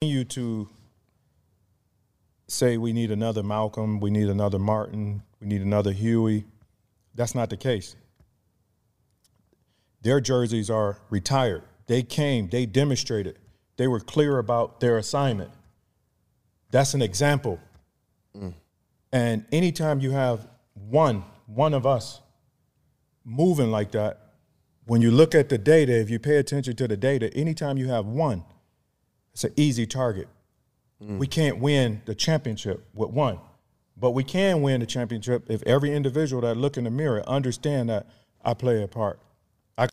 continue to say we need another Malcolm, we need another Martin, we need another Huey. That's not the case. Their jerseys are retired. They came, they demonstrated, they were clear about their assignment. That's an example. Mm. And anytime you have one, one of us moving like that, when you look at the data, if you pay attention to the data, anytime you have one, it's an easy target. We mm. can't win the championship with one, but we can win the championship if every individual that look in the mirror understand that I play a part. I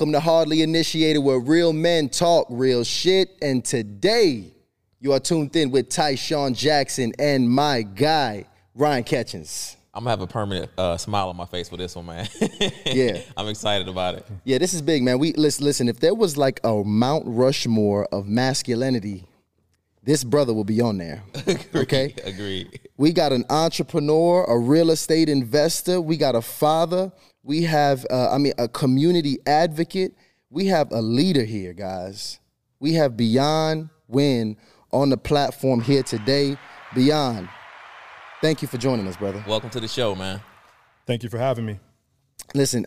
Welcome to Hardly Initiated, where real men talk real shit. And today, you are tuned in with Tyshawn Jackson and my guy, Ryan Ketchens. I'm gonna have a permanent uh, smile on my face for this one, man. Yeah. I'm excited about it. Yeah, this is big, man. We listen, listen. If there was like a Mount Rushmore of masculinity, this brother will be on there. Okay. Agreed. We got an entrepreneur, a real estate investor. We got a father. We have, uh, I mean, a community advocate. We have a leader here, guys. We have Beyond Wynn on the platform here today. Beyond, thank you for joining us, brother. Welcome to the show, man. thank you for having me. Listen,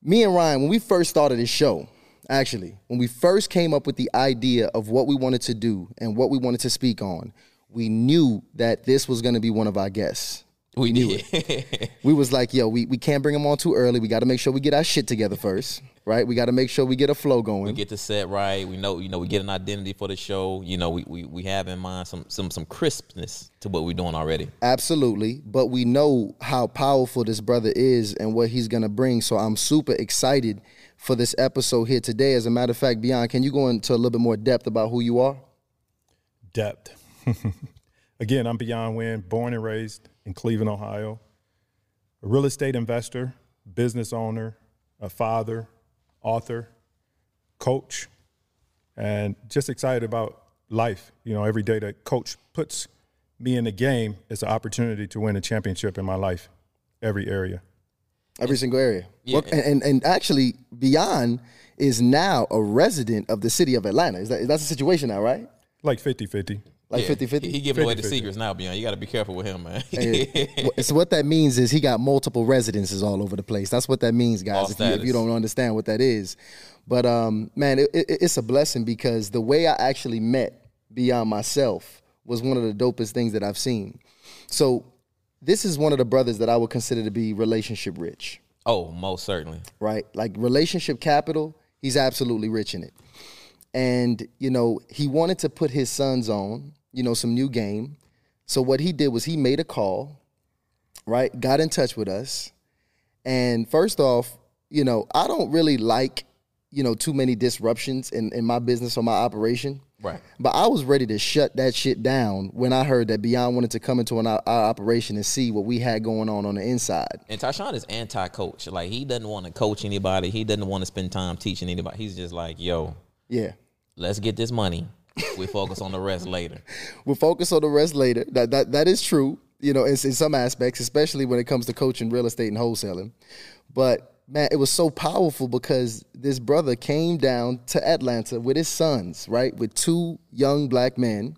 me and Ryan, when we first started this show, actually, when we first came up with the idea of what we wanted to do and what we wanted to speak on, we knew that this was going to be one of our guests. We knew it. We was like, yo, we, we can't bring them on too early. We got to make sure we get our shit together first, right? We got to make sure we get a flow going. we get the set right. We know, you know, we get an identity for the show. You know, we, we, we have in mind some some some crispness to what we're doing already. Absolutely. But we know how powerful this brother is and what he's going to bring. So I'm super excited for this episode here today. As a matter of fact, Beyond, can you go into a little bit more depth about who you are? Depth. Again, I'm Beyond Wynn, born and raised in Cleveland, Ohio. A real estate investor, business owner, a father, author, coach, and just excited about life. You know, every day that coach puts me in the game is an opportunity to win a championship in my life, every area. Every single area. Yeah. Well, and, and, and actually, Beyond is now a resident of the city of Atlanta. Is that, that's the situation now, right? Like 50 50. Like Yeah. 50 50? He, he giving away the secrets now, Beyond. You got to be careful with him, man. so what that means is he got multiple residences all over the place. That's what that means, guys. If you, if you don't understand what that is, but um, man, it, it, it's a blessing because the way I actually met Beyond myself was one of the dopest things that I've seen. So this is one of the brothers that I would consider to be relationship rich, oh, most certainly. right? Like relationship capital, he's absolutely rich in it. And you know, he wanted to put his sons on, you know, some new game. So what he did was he made a call, right? Got in touch with us. And first off, you know, I don't really like, you know, too many disruptions in, in my business or my operation. Right. But I was ready to shut that shit down when I heard that Beyond wanted to come into an, our operation and see what we had going on on the inside. And Tyshawn is anti-coach. Like he doesn't want to coach anybody. He doesn't want to spend time teaching anybody. He's just like, yo, Yeah. let's get this money. We focus on the rest later. We'll focus on the rest later. That that that is true. You know, in, in some aspects, especially when it comes to coaching real estate and wholesaling. But man, it was so powerful because this brother came down to Atlanta with his sons, right, with two young black men,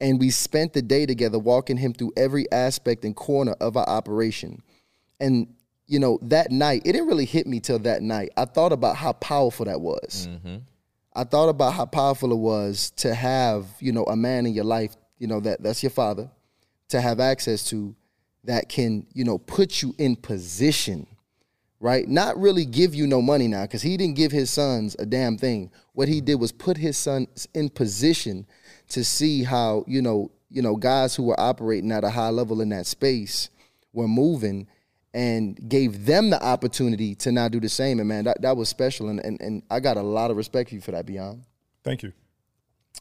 and we spent the day together walking him through every aspect and corner of our operation. And you know, that night, it didn't really hit me till that night. I thought about how powerful that was. Mm-hmm. I thought about how powerful it was to have, you know, a man in your life, you know, that that's your father, to have access to that can, you know, put you in position, right? Not really give you no money now, because he didn't give his sons a damn thing. What he did was put his sons in position to see how, you know, you know, guys who were operating at a high level in that space were moving and gave them the opportunity to now do the same. And man, that, that was special. And, and and I got a lot of respect for you for that, Beyond. Thank you.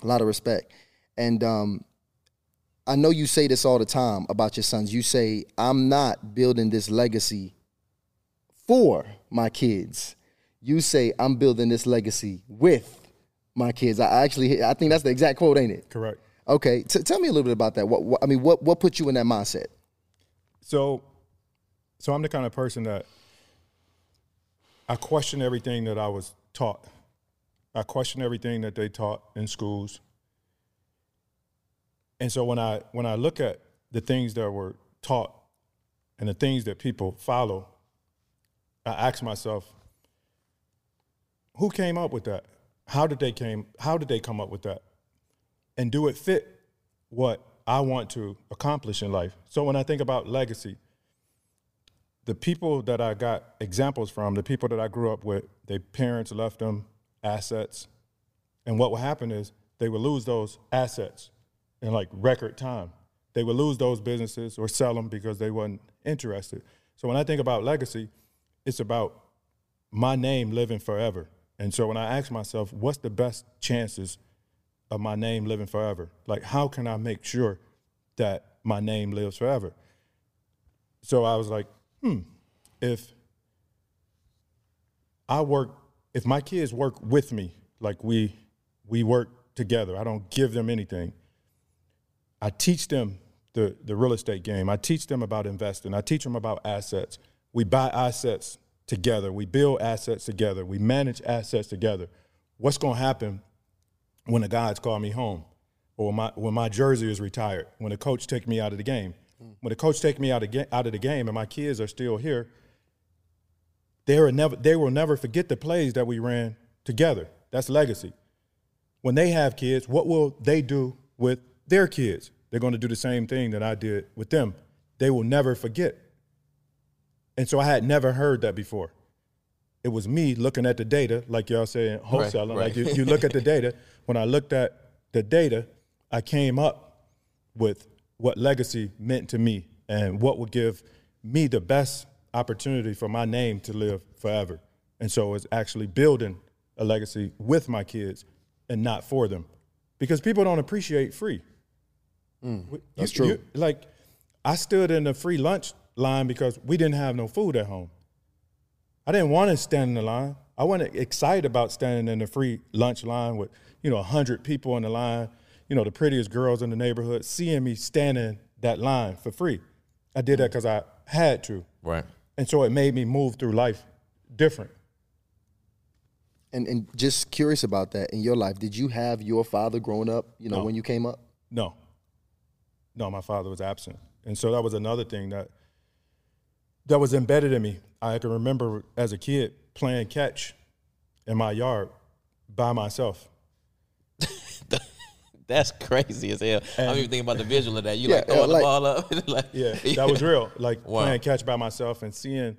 A lot of respect. And um, I know you say this all the time about your sons. You say, I'm not building this legacy for my kids. You say I'm building this legacy with my kids. I actually, I think that's the exact quote, ain't it? Correct. Okay, T- tell me a little bit about that. What, what I mean, what what put you in that mindset? So, so I'm the kind of person that I question everything that I was taught. I question everything that they taught in schools. And so when I when I look at the things that were taught and the things that people follow, I ask myself, who came up with that? How did they came how did they come up with that? And do it fit what I want to accomplish in life? So when I think about legacy, the people that I got examples from, the people that I grew up with, their parents left them assets. And what would happen is they would lose those assets in like record time. They would lose those businesses or sell them because they wasn't interested. So when I think about legacy, it's about my name living forever. And so when I ask myself, what's the best chances of my name living forever? Like, how can I make sure that my name lives forever? So I was like, hmm, if I work, if my kids work with me, like we we work together, I don't give them anything. I teach them the, the real estate game. I teach them about investing. I teach them about assets. We buy assets together. We build assets together. We manage assets together. What's going to happen when the guys call me home or when my, when my jersey is retired, when the coach take me out of the game? When the coach take me out of, ga- out of the game and my kids are still here, they will never they will never forget the plays that we ran together. That's legacy. When they have kids, what will they do with their kids? They're going to do the same thing that I did with them. They will never forget. And so I had never heard that before. It was me looking at the data, like y'all saying wholesaling. right. Like you, you look at the data. When I looked at the data, I came up with what legacy meant to me and what would give me the best opportunity for my name to live forever. And so it's actually building a legacy with my kids and not for them. Because people don't appreciate free. Mm, you- that's true. you- like, I stood in the free lunch line because we didn't have no food at home. I didn't want to stand in the line. I wasn't excited about standing in the free lunch line with, you know, 100 people in the line, you know, the prettiest girls in the neighborhood, seeing me standing that line for free. I did that because I had to. Right. And so it made me move through life different. And and just curious about that in your life. Did you have your father growing up? You know, No. when you came up. No. No, my father was absent. And so that was another thing that that was embedded in me. I can remember as a kid playing catch in my yard by myself. That's crazy as hell. I'm even thinking about the visual of that. You Yeah, like throwing like- the ball up. like, Yeah, that was real. Like Wow. playing catch by myself and seeing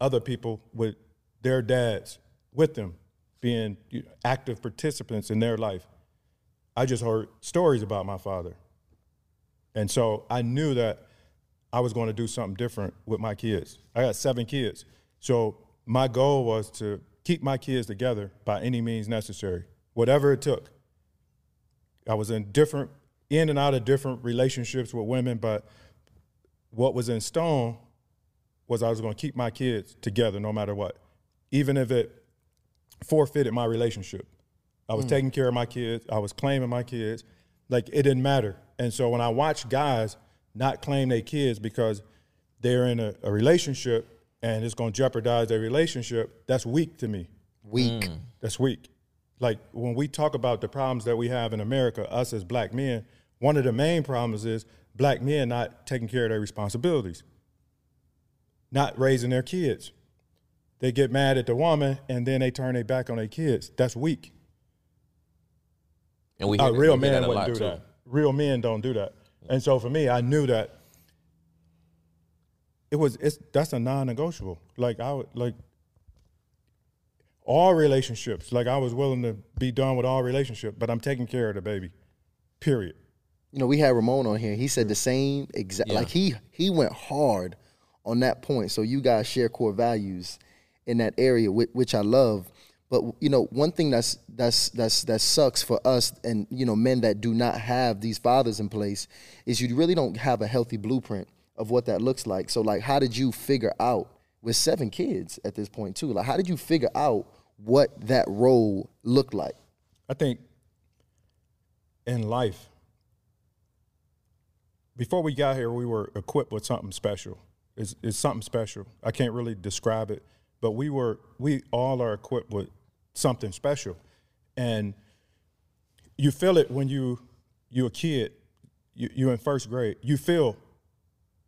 other people with their dads with them being active participants in their life. I just heard stories about my father. And so I knew that I was going to do something different with my kids. I got seven kids. So my goal was to keep my kids together by any means necessary, whatever it took. I was in different, in and out of different relationships with women, but what was in stone was I was going to keep my kids together no matter what, even if it forfeited my relationship. I was hmm. taking care of my kids. I was claiming my kids. Like it didn't matter. And so when I watch guys not claim their kids because they're in a, a relationship and it's going to jeopardize their relationship, that's weak to me. Weak. That's weak. Like when we talk about the problems that we have in America, us as black men, one of the main problems is black men not taking care of their responsibilities, not raising their kids. They get mad at the woman and then they turn their back on their kids. That's weak. And we A real man wouldn't lot, do too. that. Real men don't do that. And so for me, I knew that it was it's that's a non-negotiable. Like I would like all relationships. Like I was willing to be done with all relationships, but I'm taking care of the baby. Period. You know, we had Ramon on here. He said the same exact. Yeah. Like he he went hard on that point. So you guys share core values in that area, which, which I love. But you know, one thing that's that's that's that sucks for us, and you know, men that do not have these fathers in place, is you really don't have a healthy blueprint of what that looks like. So, like, how did you figure out with seven kids at this point too. Like, how did you figure out what that role looked like? I think in life, before we got here, we were equipped with something special. It's, it's something special. I can't really describe it, but we were we all are equipped with something special, and you feel it when you you're a kid, you, you're in first grade. You feel,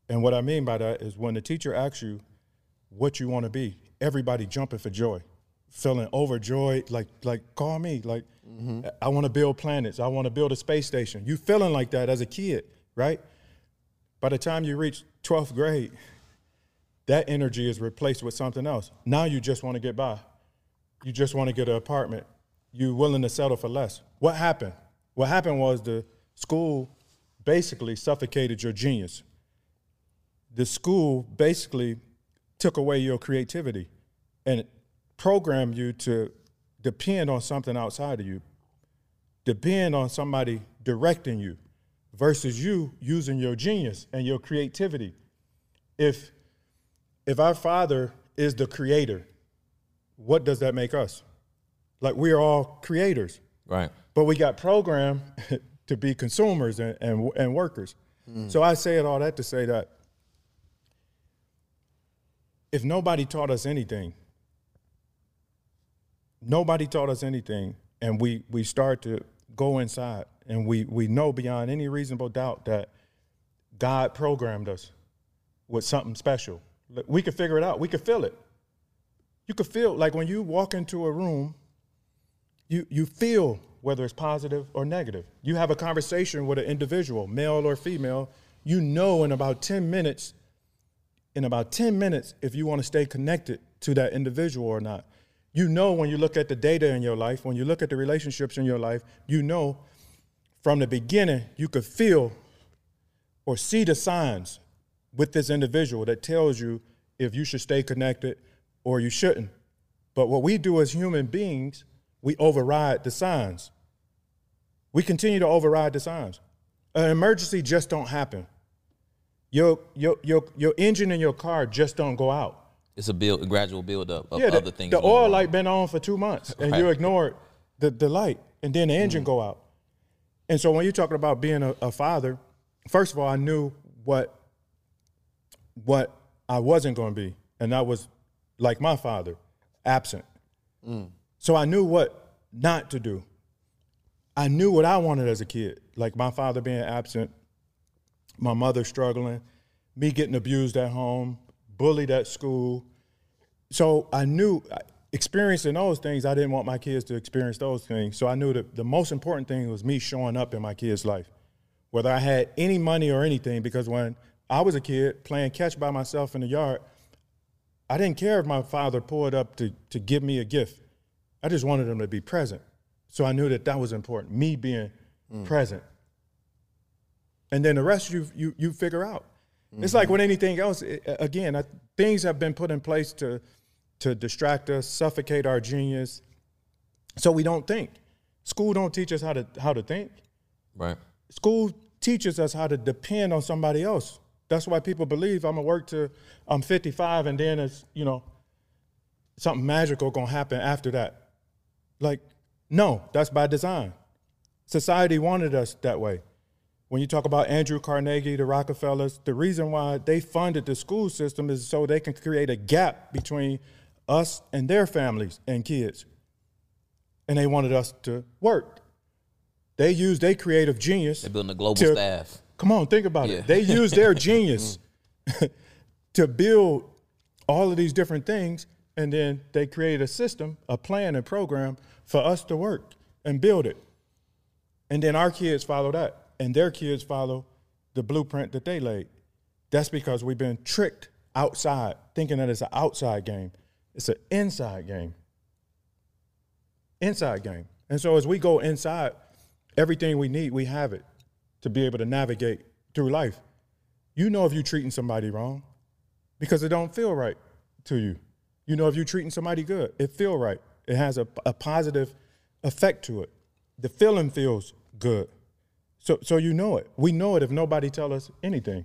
and what I mean by that is when the teacher asks you what you want to be, everybody jumping for joy, feeling overjoyed, like like call me, like mm-hmm. I want to build planets, I want to build a space station. You feeling like that as a kid, right? By the time you reach 12th grade, that energy is replaced with something else. Now you just want to get by. You just want to get an apartment. You're willing to settle for less. What happened? What happened was the school basically suffocated your genius. The school basically took away your creativity and programmed you to depend on something outside of you, depend on somebody directing you versus you using your genius and your creativity. If if our father is the creator, what does that make us? Like we are all creators, Right. but we got programmed to be consumers and, and, and workers. Hmm. So I say it all that to say that if nobody taught us anything, nobody taught us anything, and we we start to go inside, and we we know beyond any reasonable doubt that God programmed us with something special. We could figure it out. We could feel it. You could feel like when you walk into a room, you you feel whether it's positive or negative. You have a conversation with an individual, male or female. You know in about ten minutes in about 10 minutes if you want to stay connected to that individual or not. You know when you look at the data in your life, when you look at the relationships in your life, you know from the beginning you could feel or see the signs with this individual that tells you if you should stay connected or you shouldn't. But what we do as human beings, we override the signs. We continue to override the signs. An emergency just don't happen. Your your your your engine in your car just don't go out. It's a build, a gradual build up of Yeah, the, other things. the oil wrong. light been on for two months, and you Right. ignored the, the light, and then the engine Mm. go out. And so when you're talking about being a, a father, first of all, I knew what what I wasn't going to be, and that was like my father, absent. So I knew what not to do. I knew what I wanted as a kid, like my father being absent, my mother struggling, me getting abused at home, bullied at school. So I knew experiencing those things, I didn't want my kids to experience those things. So I knew that the most important thing was me showing up in my kid's life, whether I had any money or anything, because when I was a kid playing catch by myself in the yard, I didn't care if my father pulled up to, to give me a gift. I just wanted him to be present. So I knew that that was important, me being mm. present. And then the rest you you you figure out. It's like mm-hmm. with anything else. it- again, I, things have been put in place to to distract us, suffocate our genius, so we don't think. School don't teach us how to how to think. Right. School teaches us how to depend on somebody else. That's why people believe I'm gonna work to I'm 55 and then it's you know something magical gonna happen after that. Like, no, that's by design. Society wanted us that way. When you talk about Andrew Carnegie, the Rockefellers, the reason why they funded the school system is so they can create a gap between us and their families and kids. And they wanted us to work. They used their creative genius. They're building a global to- staff. Come on, think about Yeah. it. They used their genius to build all of these different things, and then they created a system, a plan, and program for us to work and build it. And then our kids follow that, and their kids follow the blueprint that they laid. That's because we've been tricked outside, thinking that it's an outside game. It's an inside game. Inside game. And so as we go inside, everything we need, we have it to be able to navigate through life. You know if you're treating somebody wrong because it don't feel right to you. You know if you're treating somebody good, it feel right. It has a, a positive effect to it. The feeling feels good. So so you know it. We know it if nobody tell us anything.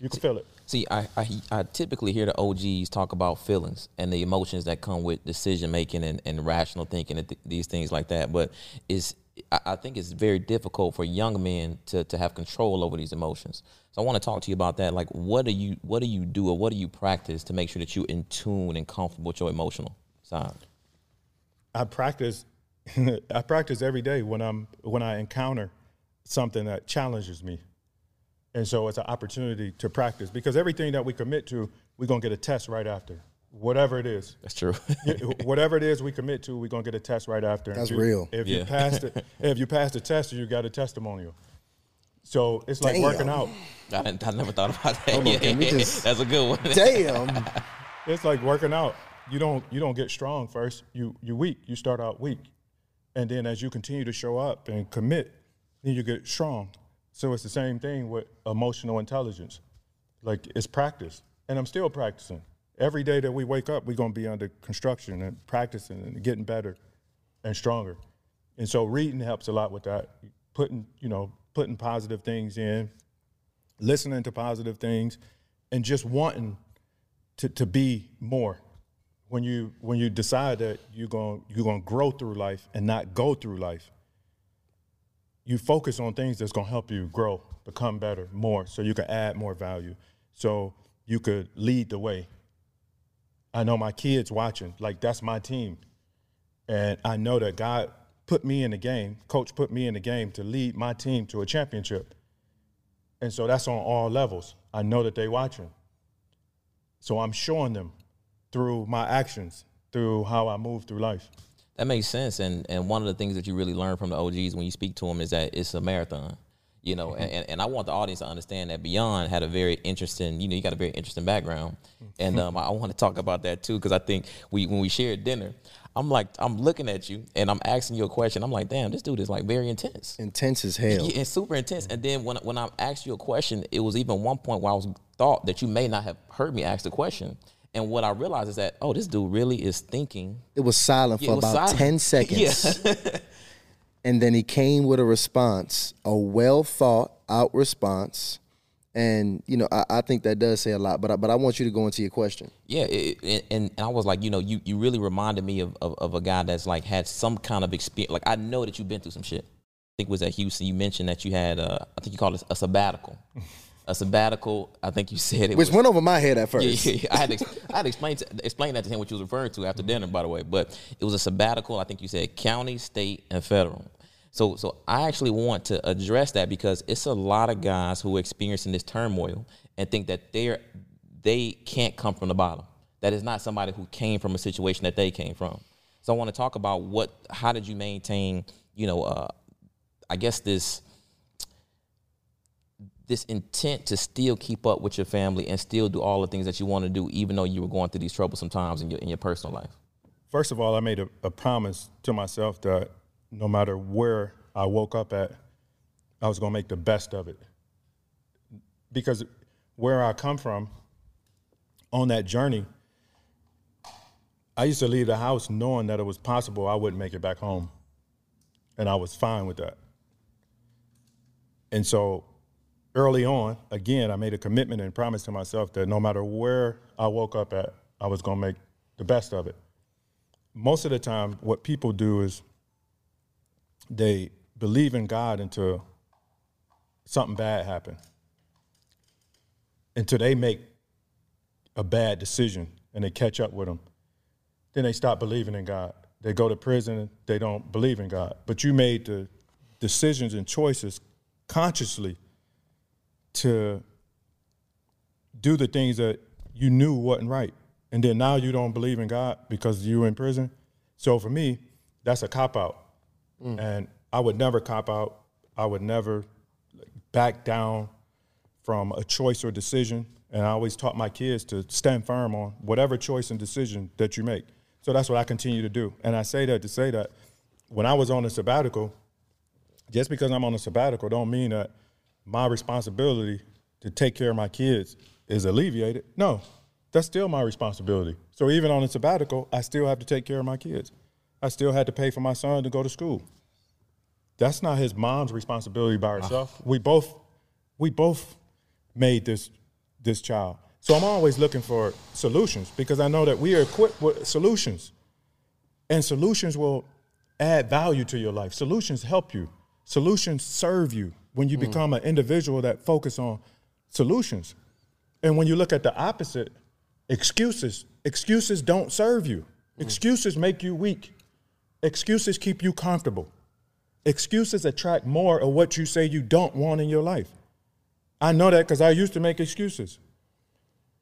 You can feel it. See, I, I I typically hear the OGs talk about feelings and the emotions that come with decision making and, and rational thinking and th- these things like that. But is I, I think it's very difficult for young men to, to have control over these emotions. So I want to talk to you about that. Like, what do you what do you do or what do you practice to make sure that you're in tune and comfortable with your emotional side? I practice. I practice every day when I'm when I encounter something that challenges me, and so it's an opportunity to practice because everything that we commit to, we're gonna get a test right after, whatever it is. That's true. whatever it is we commit to, we're gonna get a test right after. That's If you- real. If Yeah. you pass the if you pass the test, you got a testimonial. So it's like Damn. working out. I, I never thought about that. Hold on, can just- That's a good one. Damn. It's like working out. You don't you don't get strong first. You you weak. You start out weak, and then as you continue to show up and commit, then you get strong. So it's the same thing with emotional intelligence. Like it's practice, and I'm still practicing. Every day that we wake up, we're gonna be under construction and practicing and getting better and stronger. And so reading helps a lot with that. Putting you know putting positive things in, listening to positive things, and just wanting to, to be more. When you when you decide that you're gonna you're to grow through life and not go through life, you focus on things that's going to help you grow, become better, more, so you can add more value, so you could lead the way. I know my kids watching, like that's my team, and I know that God put me in the game. Coach put me in the game to lead my team to a championship, and so that's on all levels. I know that they watching. So I'm showing them through my actions, through how I move through life. That makes sense. And and one of the things that you really learn from the OGs when you speak to them is that it's a marathon. You know, and, and, and I want the audience to understand that Beyond had a very interesting, you know, you got a very interesting background. And um, I want to talk about that too, because I think we when we shared dinner, I'm like, I'm looking at you and I'm asking you a question. I'm like, damn, this dude is like very intense. Intense as hell. Yeah, it's super intense. And then when when I asked you a question, it was even one point where I was thought that you may not have heard me ask the question. And what I realized is that, oh, this dude really is thinking. It was silent for Yeah, was about silent. 10 seconds. Yeah. and then he came with a response, a well thought out response. And, you know, I, I think that does say a lot, but I, but I want you to go into your question. Yeah, it, it- and, and I was like, you know, you, you really reminded me of, of, of a guy that's like had some kind of experience. Like I know that you've been through some shit. I think it was at Houston. You mentioned that you had, uh, I think you called it a sabbatical. A sabbatical. I think you said it Which was. went over my head at first. Yeah, yeah, yeah. I had to, I had to explain to, explain that to him what you was referring to after dinner, by the way. But it was a sabbatical. I think you said county, state, and federal. So, so I actually want to address that because it's a lot of guys who are experiencing this turmoil and think that they're they can't come from the bottom. That is not somebody who came from a situation that they came from. So I want to talk about what, how did you maintain, you know, uh, I guess this this intent to still keep up with your family and still do all the things that you want to do, even though you were going through these troublesome times in your in your personal life. First of all, I made a, a promise to myself that no matter where I woke up at, I was going to make the best of it. Because where I come from, on that journey, I used to leave the house knowing that it was possible I wouldn't make it back home. And I was fine with that. And so early on, again, I made a commitment and promise to myself that no matter where I woke up at, I was going to make the best of it. Most of the time, what people do is they believe in God until something bad happened, until they make a bad decision and they catch up with them. Then they stop believing in God. They go to prison, they don't believe in God. But you made the decisions and choices consciously to do the things that you knew wasn't right. And then now you don't believe in God because you were in prison. So for me, that's a cop out. Mm. And I would never cop out. I would never back down from a choice or decision. And I always taught my kids to stand firm on whatever choice and decision that you make. So that's what I continue to do. And I say that to say that when I was on a sabbatical, just because I'm on a sabbatical don't mean that my responsibility to take care of my kids is alleviated. No, that's still my responsibility. So even on a sabbatical, I still have to take care of my kids. I still had to pay for my son to go to school. That's not his mom's responsibility by herself. Ah. We both we both made this this child. So I'm always looking for solutions because I know that we are equipped with solutions. And solutions will add value to your life. Solutions help you. Solutions serve you when you hmm. become an individual that focus on solutions. And when you look at the opposite, excuses, excuses don't serve you. Hmm. Excuses make you weak. Excuses keep you comfortable. Excuses attract more of what you say you don't want in your life. I know that because I used to make excuses.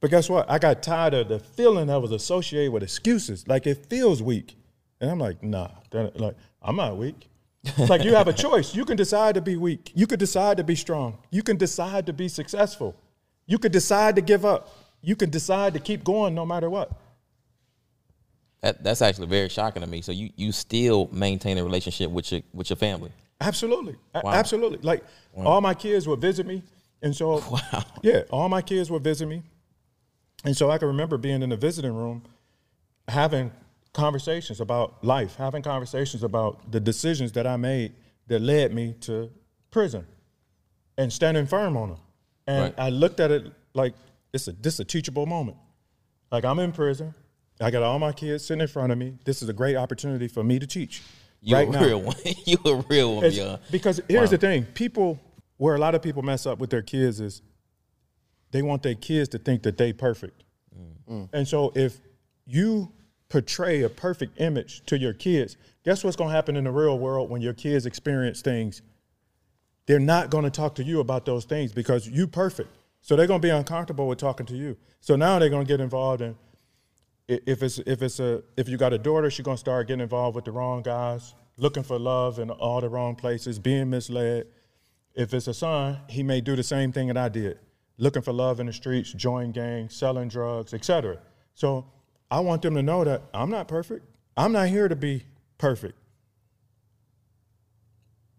But guess what? I got tired of the feeling that was associated with excuses. Like it feels weak. And I'm like, nah, like I'm not weak. It's like you have a choice. You can decide to be weak. You could decide to be strong. You can decide to be successful. You could decide to give up. You can decide to keep going no matter what. That, that's actually very shocking to me. So you you still maintain a relationship with your with your family. Absolutely, Wow. absolutely. Like all my kids would visit me, and so yeah, all my kids would visit me, and so I can remember being in the visiting room, having conversations about life, having conversations about the decisions that I made that led me to prison, and standing firm on them. And Right. I looked at it like it's a this a teachable moment. Like I'm in prison. I got all my kids sitting in front of me. This is a great opportunity for me to teach. You right a now. real one. you a real one, It's- Beyond. Because here's Wow. the thing: people, where a lot of people mess up with their kids is, they want their kids to think that they perfect, mm. Mm. and so if you portray a perfect image to your kids, guess what's going to happen in the real world when your kids experience things? They're not going to talk to you about those things because you perfect. So they're going to be uncomfortable with talking to you. So now they're going to get involved in if it's if it's a if you got a daughter, she's gonna start getting involved with the wrong guys, looking for love in all the wrong places, being misled. If it's a son, he may do the same thing that I did, looking for love in the streets, join gangs, selling drugs, etc. So I want them to know that I'm not perfect. I'm not here to be perfect.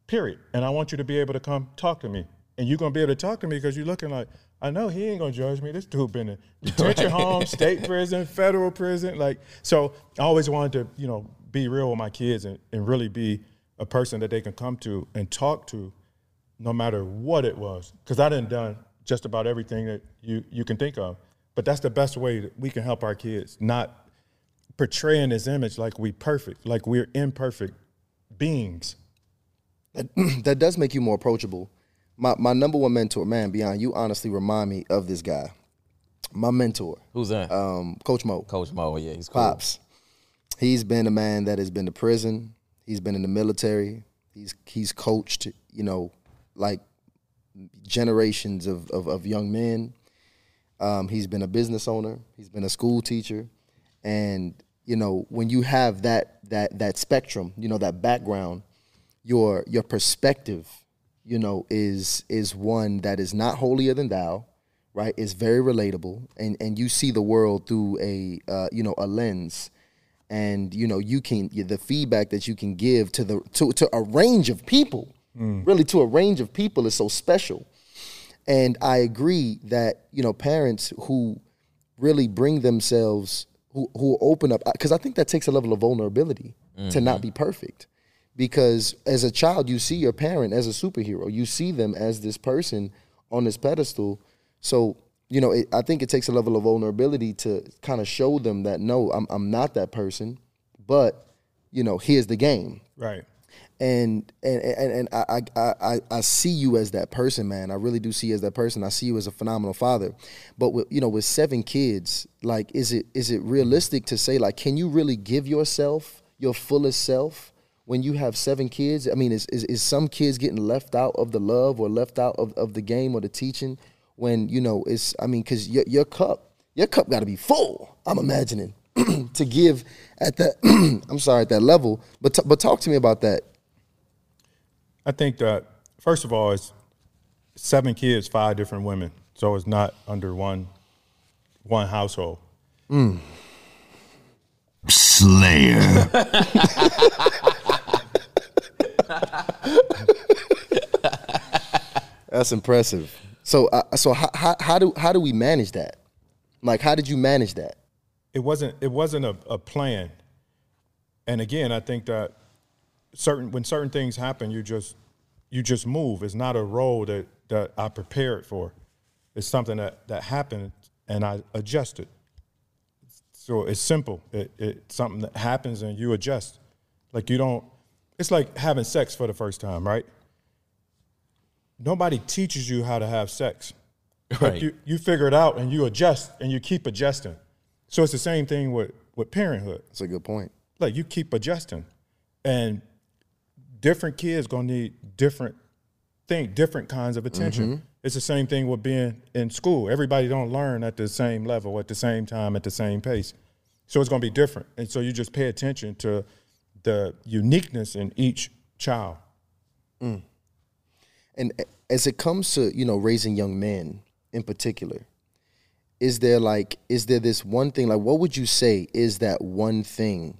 Period. And I want you to be able to come talk to me. And you're gonna be able to talk to me because you're looking like, I know he ain't gonna judge me. This dude been in detention home, state prison, federal prison. Like, so I always wanted to, you know, be real with my kids and, and really be a person that they can come to and talk to no matter what it was. Because I done done just about everything that you, you can think of. But that's the best way that we can help our kids, not portraying this image like we perfect, like we're imperfect beings. that does make you more approachable. My my number one mentor, man, Beyond, you honestly remind me of this guy. My mentor, Who's that? um, Coach Mo. Coach Mo. Yeah, he's cool. Pops. He's been a man that has been to prison. He's been in the military. He's he's coached, you know, like generations of of, of young men. Um, he's been a business owner. He's been a school teacher, and you know when you have that that that spectrum, you know that background, your your perspective, you know, is is one that is not holier than thou, right? Is very relatable, and and you see the world through a uh, you know a lens, and you know you can the feedback that you can give to the to to a range of people, really to a range of people is so special. And I agree that you know parents who really bring themselves who who open up because I think that takes a level of vulnerability to not be mm-hmm. perfect. Because as a child, you see your parent as a superhero. You see them as this person on this pedestal. So you know, it, I think it takes a level of vulnerability to kind of show them that no, I'm I'm not that person, but you know, here's the game Right. And and and, and I, I I I see you as that person, man. I really do see you as that person. I see you as a phenomenal father. But with you know, with seven kids, like, is it is it realistic to say like, can you really give yourself your fullest self when you have seven kids? I mean, is is, is some kids getting left out of the love or left out of, of the game or the teaching? When you know, it's I mean, because your your cup your cup got to be full. I'm imagining. to give at that I'm sorry at that level but t- but talk to me about that I think that first of all, it's seven kids, five different women, so it's not under one one household. Slayer. That's impressive. So, uh, so how, how, how do how do we manage that? Like, how did you manage that? It wasn't it wasn't a, a plan. And again, I think that certain when certain things happen, you just you just move. It's not a role that that I prepared for. It's something that that happened, and I adjusted. So it's simple. It, it's something that happens, and you adjust. Like you don't. It's like having sex for the first time, right? Nobody teaches you how to have sex. Like Right. you, you figure it out and you adjust and you keep adjusting. So it's the same thing with, with parenthood. That's a good point. Like you keep adjusting. And different kids gonna need different thing, different kinds of attention. Mm-hmm. It's the same thing with being in school. Everybody don't learn at the same level, at the same time, at the same pace. So it's gonna be different. And so you just pay attention to the uniqueness in each child. Mm. And as it comes to you know raising young men in particular, is there like is there this one thing like what would you say is that one thing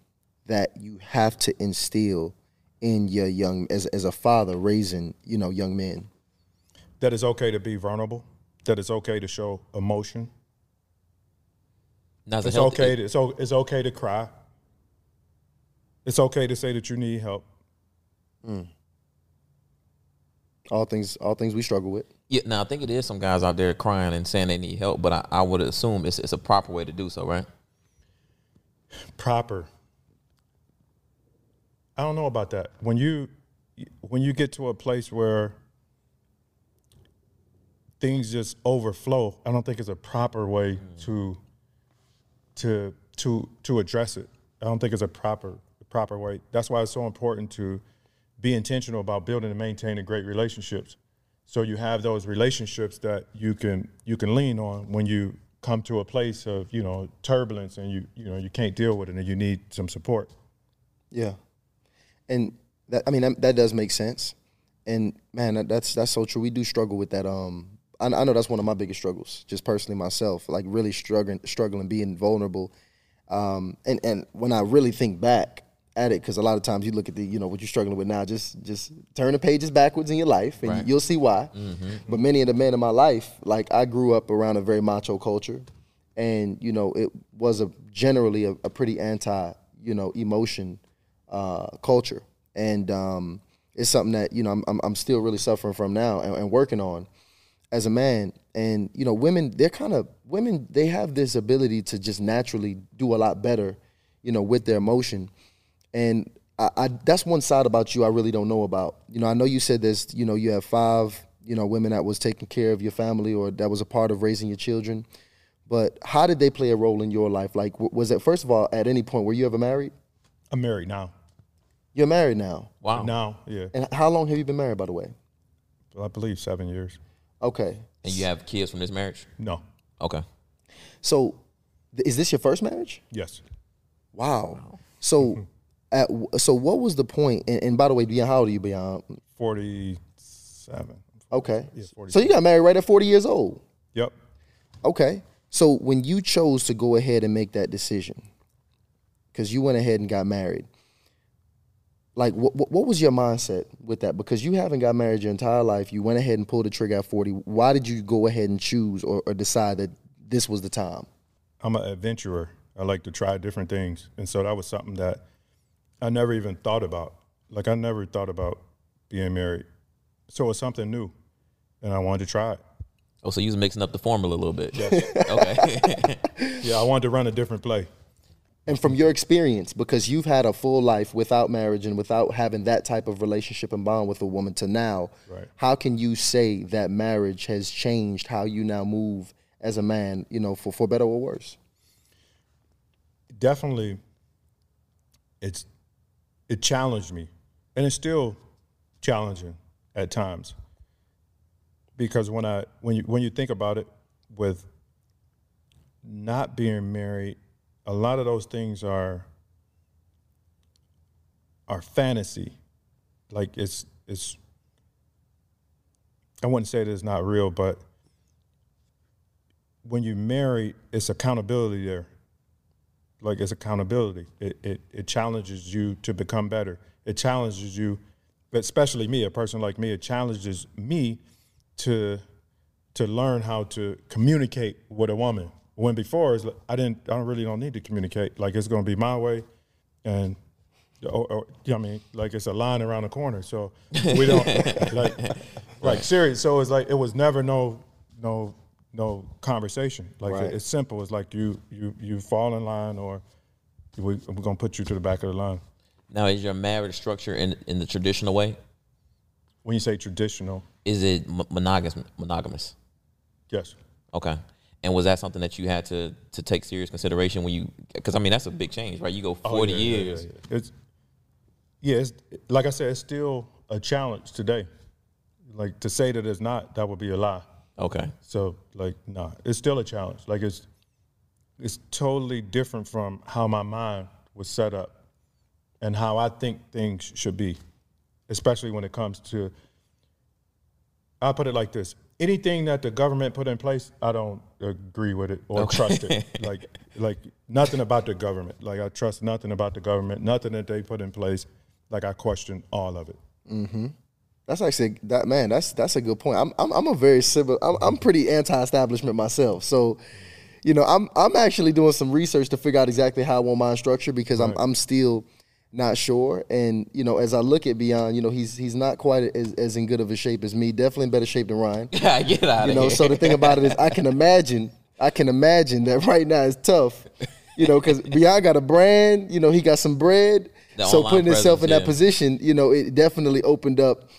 that you have to instill in your young as as a father raising you know young men? That it's okay to be vulnerable, that it's okay to show emotion. Now, It's healthy- okay. To, it's, it's okay to cry. It's okay to say that you need help. Mm. All things all things we struggle with. Yeah, now I think it is some guys out there crying and saying they need help, but I, I would assume it's, it's a proper way to do so, right? Proper. I don't know about that. When you when you get to a place where things just overflow, I don't think it's a proper way mm. to to to to address it. I don't think it's a proper proper way. That's why it's so important to be intentional about building and maintaining great relationships. So you have those relationships that you can you can lean on when you come to a place of you know turbulence and you you know you can't deal with it and you need some support. Yeah, and that I mean that, that does make sense. And man, that, that's that's so true. We do struggle with that. Um, I, I know that's one of my biggest struggles, just personally myself, like really struggling, struggling, being vulnerable. Um, and and when I really think back at it, because a lot of times you look at the you know what you're struggling with now, just just turn the pages backwards in your life, and Right. you'll see why. But many of the men in my life, like I grew up around a very macho culture, and you know it was a generally a, a pretty anti you know emotion uh, culture, and um, it's something that you know I'm, I'm, I'm still really suffering from now and, and working on as a man. And you know, women they're kind of women they have this ability to just naturally do a lot better, you know, with their emotion. And I, I that's one side about you I really don't know about. You know, I know you said this. you know you have five you know women that was taking care of your family or that was a part of raising your children. But how did they play a role in your life? Like, was it first of all at any point were you ever married? I'm married now. You're married now. Wow. Now, yeah, And how long have you been married, by the way? I believe seven years. Okay. And you have kids from this marriage? No, Okay. So, th- is this your first marriage? yes, Wow. So, at so what was the point? And, and by the way, Beyond, how old are you, Beyond? forty-seven. Okay. Yeah, so you got married right at 40 years old. Yep. Okay. So when you chose to go ahead and make that decision, because you went ahead and got married, like what, what what was your mindset with that? Because you haven't got married your entire life. You went ahead and pulled the trigger at 40. Why did you go ahead and choose or, or decide that this was the time? I'm an adventurer. I like to try different things, and so that was something that I never even thought about. Like I never thought about being married. So it's something new, and I wanted to try it. Oh, so you was mixing up the formula a little bit. okay. Yeah, I wanted to run a different play. And from your experience, because you've had a full life without marriage and without having that type of relationship and bond with a woman to now, Right. how can you say that marriage has changed how you now move as a man, you know, for, for better or worse? Definitely, it's it challenged me, and it's still challenging at times. Because when I when you when you think about it, with not being married, a lot of those things are are fantasy. Like it's it's I wouldn't say that it's not real, but when you marry, it's accountability there. Like it's accountability. It, it it challenges you to become better. It challenges you, but especially me, a person like me, it challenges me to to learn how to communicate with a woman. When before like, I didn't, I don't really don't need to communicate. Like it's gonna be my way, and or, or you know what I mean, like it's a line around the corner. So we don't like like serious. So it's like it was never no no no conversation. Like Right. it's simple. It's like you you you fall in line, or we, we're gonna put you to the back of the line. Now, is your marriage structure in in the traditional way? When you say traditional, Is it monogamous? Monogamous. yes, Okay. And was that something that you had to to take serious consideration when you? Because I mean, that's a big change, right? You go Oh, forty yeah, yeah, yeah, years. yeah. It's yeah. It's like I said. It's still a challenge today. Like to say that it's not, that would be a lie. Okay. So like, nah, it's still a challenge. Like it's it's totally different from how my mind was set up and how I think things should be, especially when it comes to. I'll put it like this: anything that the government put in place, I don't agree with it or trust it. Like, like nothing about the government. Like I trust nothing about the government. Nothing that they put in place. Like I question all of it. Mm-hmm. That's actually that man. That's that's a good point. I'm I'm, I'm a very civil. I'm, I'm pretty anti-establishment myself. So, you know, I'm I'm actually doing some research to figure out exactly how I want mine structured because I'm I'm still not sure. And you know, as I look at Beyond, you know, he's he's not quite as, as in good of a shape as me. Definitely in better shape than Ryan. Yeah, get out You know, here. so the thing about it is, I can imagine, I can imagine that right now is tough. You know, because Beyond got a brand. You know, he got some bread. The so putting himself in presence, that position, you know, it definitely opened up,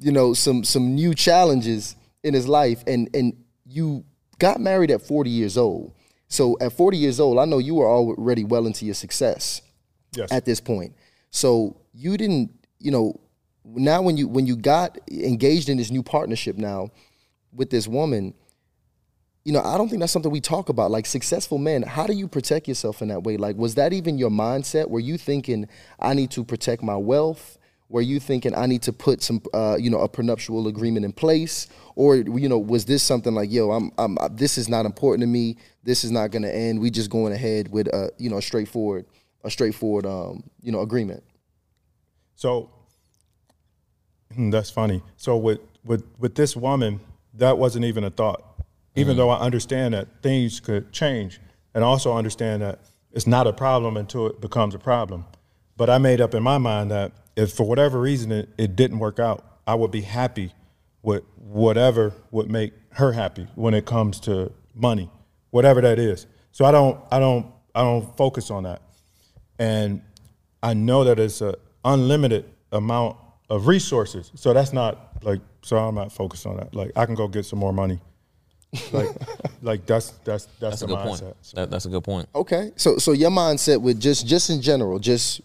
you know, some some new challenges in his life. And and you got married at 40 years old. So at 40 years old, I know you were already well into your success Yes. at this point. So you didn't, you know, now when you when you got engaged in this new partnership now with this woman, you know, I don't think that's something we talk about. Like successful men, how do you protect yourself in that way? Like, was that even your mindset? Were you thinking, I need to protect my wealth? Were you thinking I need to put some, uh, you know, a prenuptial agreement in place, or you know, was this something like, yo, I'm, I'm, this is not important to me. This is not going to end. We just going ahead with a, you know, a straightforward, a straightforward, um, you know, agreement. So hmm, that's funny. So with with with this woman, that wasn't even a thought. Even though I understand that things could change, and also understand that it's not a problem until it becomes a problem. But I made up in my mind that if for whatever reason it, it didn't work out, I would be happy with whatever would make her happy when it comes to money, whatever that is. So I don't I don't I don't focus on that and I know that it's a unlimited amount of resources. So that's not like so I'm not focused on that. Like I can go get some more money. Like like that's that's that's, That's a good mindset. point. That, that's a good point. Okay. So so your mindset with just just in general, just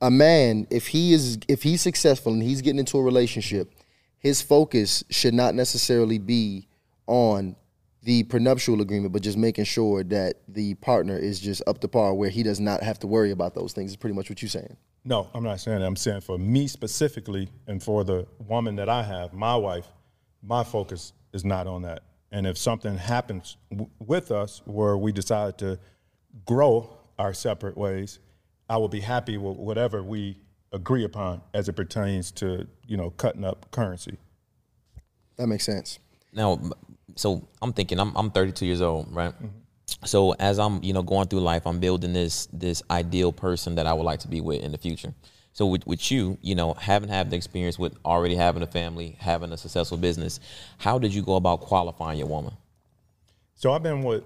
a man, if he is if he's successful and he's getting into a relationship, his focus should not necessarily be on the prenuptial agreement, but just making sure that the partner is just up to par where he does not have to worry about those things is pretty much what you're saying. No, I'm not saying that. I'm saying for me specifically and for the woman that I have, my wife, my focus is not on that. And if something happens w- with us where we decide to grow our separate ways, I will be happy with whatever we agree upon as it pertains to, you know, cutting up currency. That makes sense. Now, so I'm thinking I'm I'm 32 years old, right? Mm-hmm. So as I'm you know going through life, I'm building this this ideal person that I would like to be with in the future. So with, with you, you know, having had the experience with already having a family, having a successful business, how did you go about qualifying your woman? So I've been with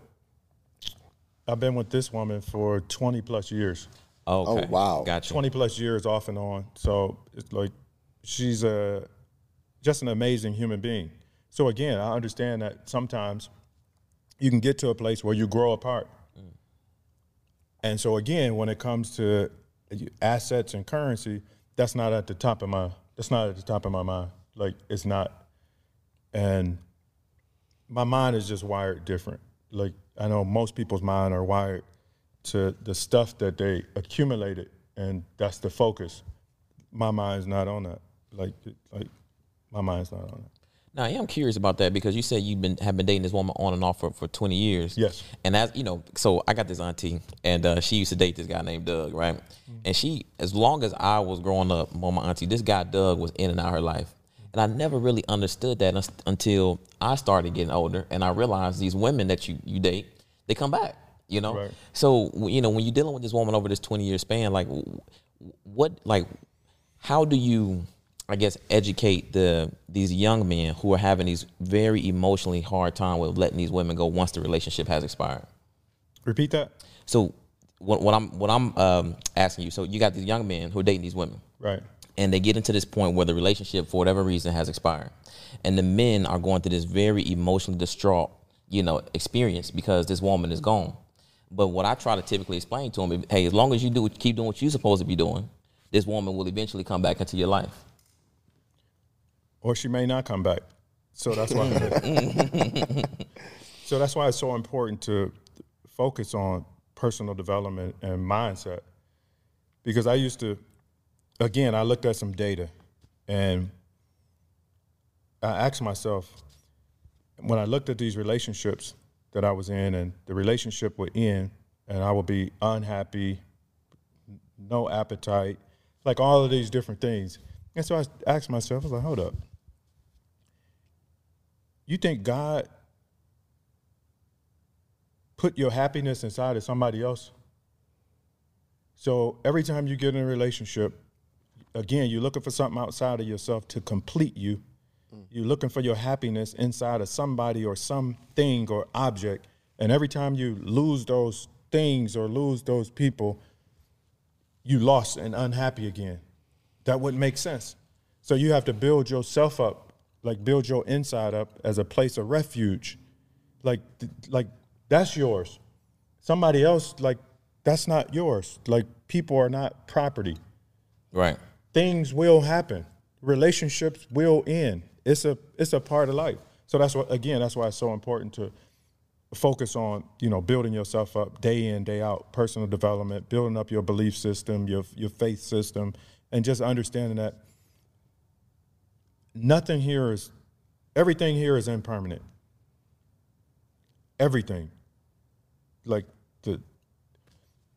I've been with this woman for 20 plus years. Oh, oh, okay. wow. Gotcha. 20 plus years off and on. So it's like she's a just an amazing human being. So again, I understand that sometimes you can get to a place where you grow apart. Mm. And so again, when it comes to assets and currency, that's not at the top of my that's not at the top of my mind. Like it's not. And my mind is just wired different. Like I know most people's mind are wired to the stuff that they accumulated, and that's the focus. My mind's not on that. Like, like my mind's not on that. Now, I am curious about that because you said you've been have been dating this woman on and off for, for 20 years. Yes. And as you know, so I got this auntie, and uh, she used to date this guy named Doug, right? And she, as long as I was growing up, on my auntie, this guy Doug was in and out of her life, and I never really understood that until I started getting older, and I realized these women that you you date, they come back, you know. Right. So you know, when you're dealing with this woman over this 20 year span, like, what, like, how do you? I guess, educate the these young men who are having these very emotionally hard time with letting these women go once the relationship has expired? Repeat that. So what, what I'm what I'm um, asking you. So you got these young men who are dating these women, Right. and they get into this point where the relationship, for whatever reason, has expired, and the men are going through this very emotionally distraught, you know, experience because this woman is gone. But what I try to typically explain to them, is, hey, as long as you do keep doing what you're supposed to be doing, this woman will eventually come back into your life. or she may not come back. So that's why. so that's why it's so important to focus on personal development and mindset, because I used to, again, I looked at some data, and I asked myself when I looked at these relationships that I was in, and the relationship would end, and I would be unhappy, no appetite, like all of these different things. And so I asked myself, I was like, hold up. You think God put your happiness inside of somebody else? So every time you get in a relationship, again, you're looking for something outside of yourself to complete you. Mm. You're looking for your happiness inside of somebody or something or object. And every time you lose those things or lose those people, you lost and unhappy again. That wouldn't make sense. So you have to build yourself up, like build your inside up as a place of refuge. Like like that's yours. Somebody else like that's not yours. Like people are not property. Right. Things will happen. Relationships will end. It's a it's a part of life. So that's what again, that's why it's so important to focus on you know building yourself up day in day out personal development building up your belief system your your faith system and just understanding that nothing here is everything here is impermanent. Everything. Like the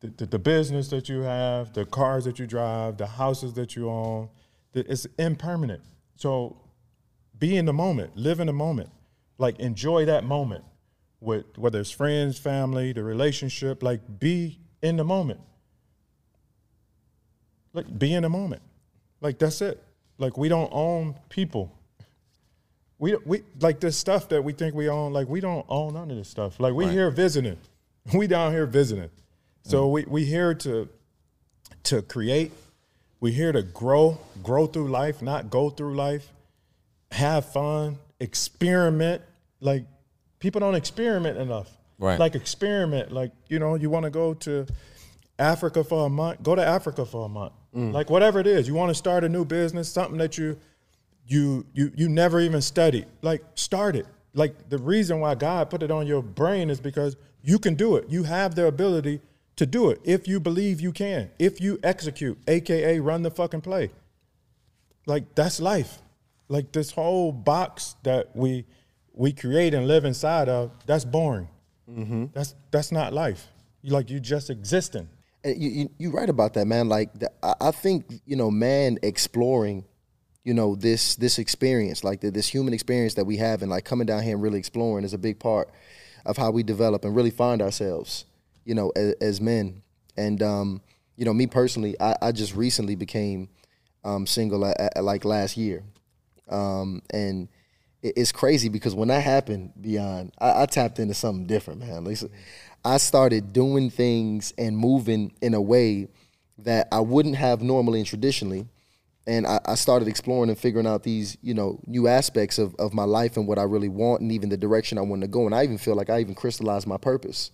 the, the, business that you have the cars that you drive the houses that you own it's impermanent. So be in the moment live in the moment like enjoy that moment with whether it's friends, family, the relationship, like be in the moment. Like be in the moment. Like that's it. Like we don't own people. We we like this stuff that we think we own, like we don't own none of this stuff. Like we Right. here visiting. We down here visiting. So mm. we we here to to create. We here to grow, grow through life, not go through life. Have fun, experiment. Like people don't experiment enough. Right. Like experiment. Like, you know, you want to go to Africa for a month, go to Africa for a month. Mm. Like whatever it is. You want to start a new business, something that you you you you never even studied. Like start it. Like the reason why God put it on your brain is because you can do it. You have the ability to do it if you believe you can. If you execute, aka run the fucking play. Like that's life. Like this whole box that we we create and live inside of, that's boring. That's that's not life. You like you just existing. And you, you you right about that, man. Like the, I, I think you know, man, exploring, you know, this this experience, like the, this human experience that we have, and like coming down here and really exploring is a big part of how we develop and really find ourselves, you know, as, as men. And um, you know, me personally, I, I just recently became um, single at, at, like last year, um, and it- it's crazy because when that happened, beyond, I, I tapped into something different, man. Like, I started doing things and moving in a way that I wouldn't have normally and traditionally. And I, I started exploring and figuring out these, you know, new aspects of, of my life and what I really want and even the direction I want to go. And I even feel like I even crystallized my purpose,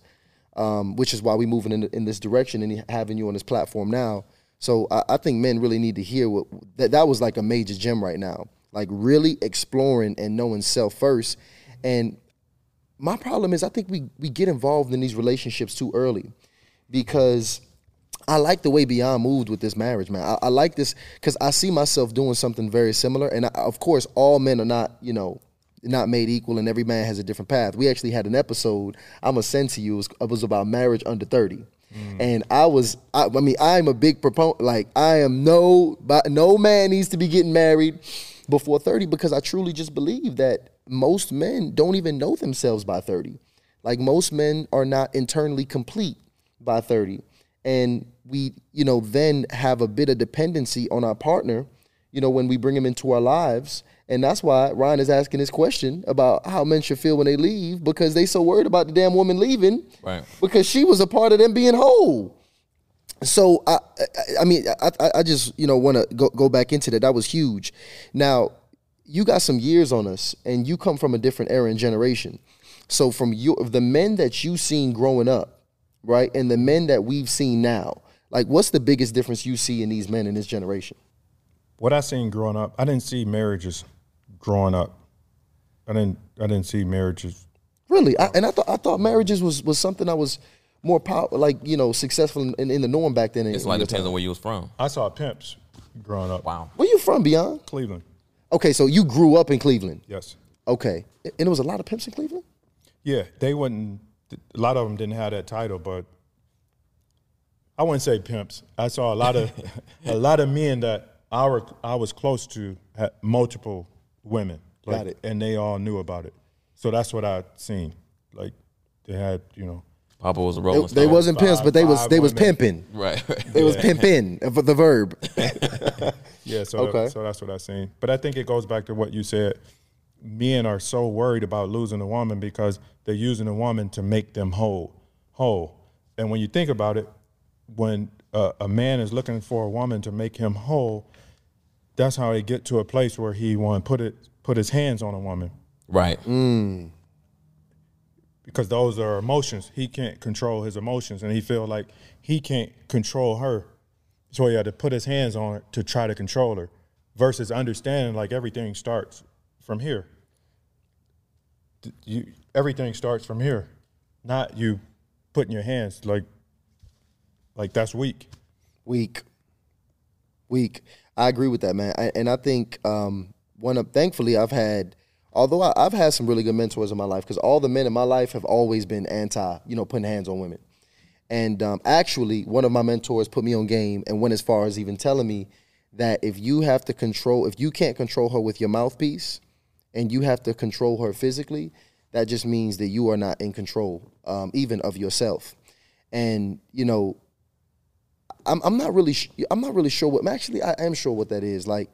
um, which is why we're moving in, in this direction and having you on this platform now. So I, I think men really need to hear what that, that was like a major gem right now. Like really exploring and knowing self first. And my problem is I think we we get involved in these relationships too early because I like the way Beyond moved with this marriage, man. I, I like this because I see myself doing something very similar. And I, of course, all men are not, you know, not made equal, and every man has a different path. We actually had an episode I'm gonna send to you. It was, it was about marriage under thirty. Mm. And I was, I, I mean, I'm a big proponent. Like, I am no, no man needs to be getting married before 30 because I truly just believe that most men don't even know themselves by 30. Like, most men are not internally complete by 30. And we, you know, then have a bit of dependency on our partner, you know, when we bring them into our lives. And that's why Ryan is asking this question about how men should feel when they leave because they so worried about the damn woman leaving. Right. Because she was a part of them being whole. So I, I, mean, I, I- I just you know want to go go back into that. That was huge. Now, you got some years on us, and you come from a different era and generation. So from you, the men that you seen growing up, right, and the men that we've seen now, like, what's the biggest difference you see in these men in this generation? What I seen growing up, I didn't see marriages growing up. I didn't. I didn't see marriages. Really, I, and I thought I thought marriages was was something I was more power, like you know, successful in, in, in the norm back then. It's in like your depends time. on where you was from. I saw pimps growing up. Wow. Where you from, Beyond? Cleveland. Okay, so you grew up in Cleveland. Yes. Okay, and it was a lot of pimps in Cleveland. Yeah, they wouldn't. A lot of them didn't have that title, but I wouldn't say pimps. I saw a lot of a lot of men that I were, I was close to had multiple women. Got it. And they all knew about it. So that's what I seen. Like they had, you know, Papa was a They, rolling they stone. wasn't pimps, but they was five they was women. pimping. right. They was pimping uh, the verb. Yeah, so Okay. so that's what I seen. But I think it goes back to what you said. Men are so worried about losing a woman because they're using a woman to make them whole, whole. And when you think about it, when uh, a man is looking for a woman to make him whole, that's how he get to a place where he want to put it put his hands on a woman right. Because those are emotions. He can't control his emotions, and he feel like he can't control her, so he had to put his hands on her to try to control her. Versus understanding like everything starts from here. You everything starts from here, not you putting your hands like like that's weak. Weak, weak. I agree with that, man. I, and I think um, one of thankfully I've had, although I, I've had some really good mentors in my life because all the men in my life have always been anti, you know, putting hands on women. And um, actually, one of my mentors put me on game and went as far as even telling me that if you have to control, if you can't control her with your mouthpiece, and you have to control her physically, that just means that you are not in control, um, even of yourself. And you know, I'm I'm not really sh- I'm not really sure what actually I am sure what that is. Like,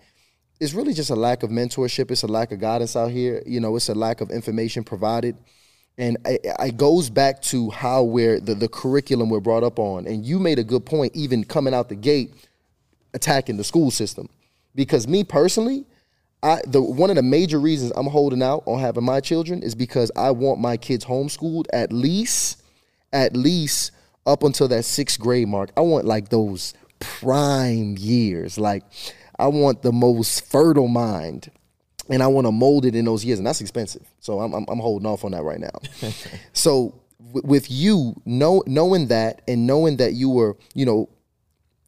it's really just a lack of mentorship. It's a lack of guidance out here. You know, it's a lack of information provided. And it, it goes back to how we're the, the curriculum we're brought up on. And you made a good point, even coming out the gate, attacking the school system. Because me personally, I the one of the major reasons I'm holding out on having my children is because I want my kids homeschooled at least, at least up until that sixth grade mark. I want like those prime years. Like I want the most fertile mind and I want to mold it in those years, and that's expensive. So I'm I'm, I'm holding off on that right now. so w- with you know knowing that and knowing that you were you know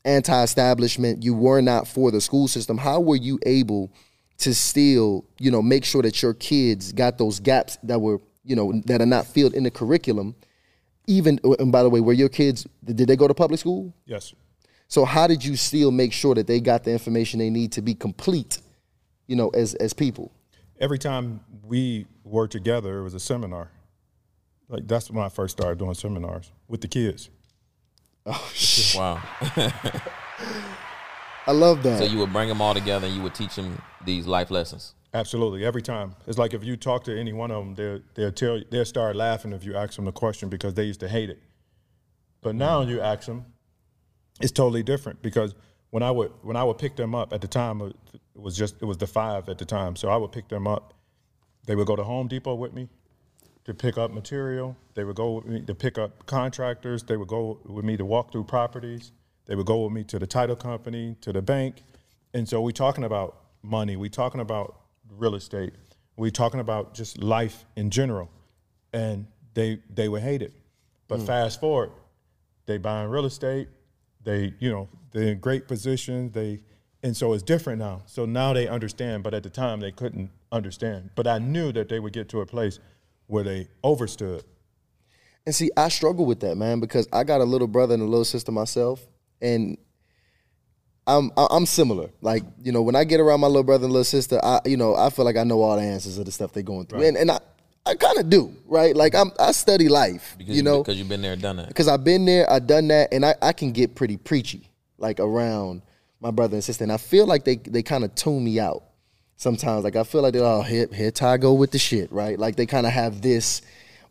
anti-establishment, you were not for the school system. How were you able to still you know make sure that your kids got those gaps that were you know that are not filled in the curriculum? Even and by the way, were your kids did they go to public school? Yes. So how did you still make sure that they got the information they need to be complete, you know, as as people? Every time we were together, it was a seminar. Like that's when I first started doing seminars with the kids. Oh shit! Wow. I love that. So you would bring them all together and you would teach them these life lessons. Absolutely, every time. It's like if you talk to any one of them, they'll they'll tell you, they'll start laughing if you ask them the question because they used to hate it. But now mm. you ask them, it's totally different because when I would when I would pick them up at the time it was just it was the five at the time, so I would pick them up. They would go to Home Depot with me to pick up material. They would go with me to pick up contractors. They would go with me to walk through properties. They would go with me to the title company, to the bank. And so we talking about money. We talking about real estate. We talking about just life in general. And they they would hate it. But hmm. fast forward, they buying real estate. They, you know, they're in great positions. They and so it's different now. So now they understand, but at the time they couldn't understand. But I knew that they would get to a place where they overstood. And see, I struggle with that, man, because I got a little brother and a little sister myself, and I'm I'm similar. Like you know, when I get around my little brother and little sister, I you know I feel like I know all the answers of the stuff they're going through, and and I I kind of do, right? Like I'm I study life, Because you know, because you've been there, done that. because I've been there, I've done that, and I, I can get pretty preachy, like around my brother and sister, and I feel like they they kind of tune me out sometimes. Like I feel like they're oh here here Ty go with the shit, right? Like they kind of have this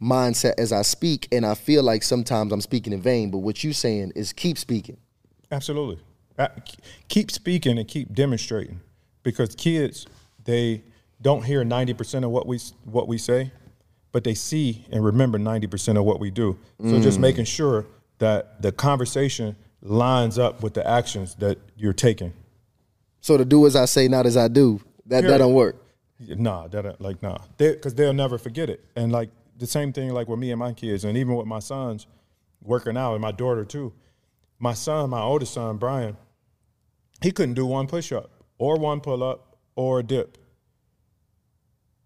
mindset as I speak, and I feel like sometimes I'm speaking in vain. But what you saying is keep speaking. Absolutely. Uh, Keep speaking and keep demonstrating because kids they don't hear 90% of what we what we say, but they see and remember 90% of what we do. So just mm. making sure that the conversation lines up with the actions that you're taking. So to do as I say, not as I do, that that don't work. Nah, that like nah, because they'll never forget it. And like the same thing, like with me and my kids, and even with my sons working out, and my daughter too. My son, my oldest son, Brian, he couldn't do one push up or one pull up or a dip.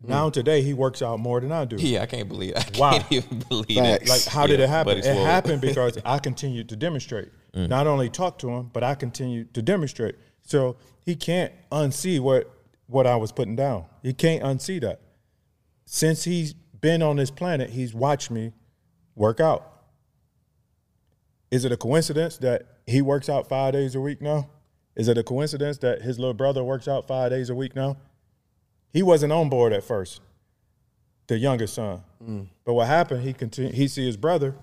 Now mm. today he works out more than I do. Yeah, I can't believe. I can't even believe Facts. it. Like how did Yeah, it happen? It it's swole. happened because I continued to demonstrate. Mm. Not only talk to him, but I continued to demonstrate. So he can't unsee what what I was putting down. He can't unsee that. Since he's been on this planet, he's watched me work out. Is it a coincidence that he works out five days a week now? Is it a coincidence that his little brother works out five days a week now? He wasn't on board at first, the youngest son. But what happened? He continued. He see his brother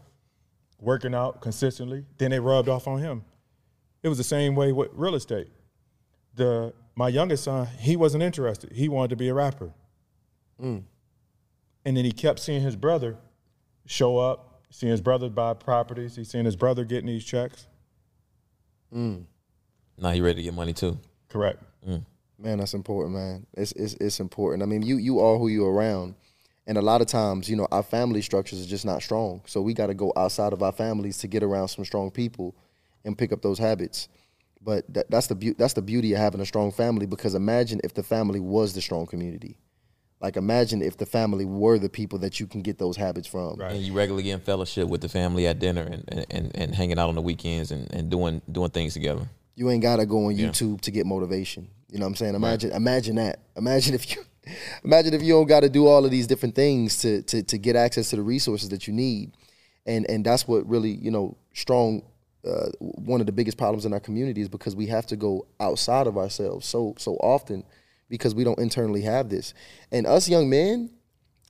working out consistently. Then it rubbed off on him. It was the same way with real estate. The my youngest son, he wasn't interested. He wanted to be a rapper. Mm. And then he kept seeing his brother show up, seeing his brother buy properties. He's seeing his brother getting these checks. Mm. Now he ready to get money too. Correct. Mm. Man, that's important, man. It's it's it's important. I mean, you you are who you're around, and a lot of times, you know, our family structures are just not strong. So we got to go outside of our families to get around some strong people, and pick up those habits. But that, that's the beau- that's the beauty of having a strong family. Because imagine if the family was the strong community. Like imagine if the family were the people that you can get those habits from. Right. And you regularly get in fellowship with the family at dinner and, and, and, and hanging out on the weekends and, and doing doing things together. You ain't gotta go on Yeah. YouTube to get motivation. You know what I'm saying? Imagine imagine that. Imagine if you imagine if you don't gotta do all of these different things to to to get access to the resources that you need. And and that's what really, you know, strong uh, one of the biggest problems in our community is because we have to go outside of ourselves so so often because we don't internally have this. And us young men,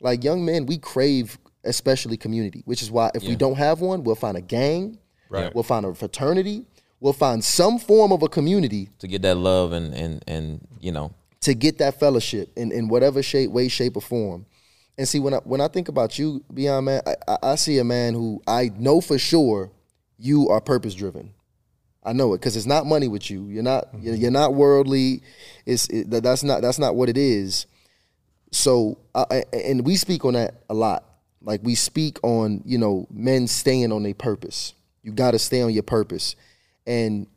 like young men, we crave especially community, which is why if we don't have one, we'll find a gang, Right. we'll find a fraternity, we'll find some form of a community To get that love and, and, and you know, to get that fellowship in, in whatever shape, way, shape, or form. And see, when I when I think about you, Beyond Man, I, I, I see a man who I know for sure you are purpose driven. I know it because it's not money with you. You're not you're, you're not worldly. It's it, that's not that's not what it is. So I- and we speak on that a lot. Like we speak on you know men staying on their purpose. You got to stay on your purpose. And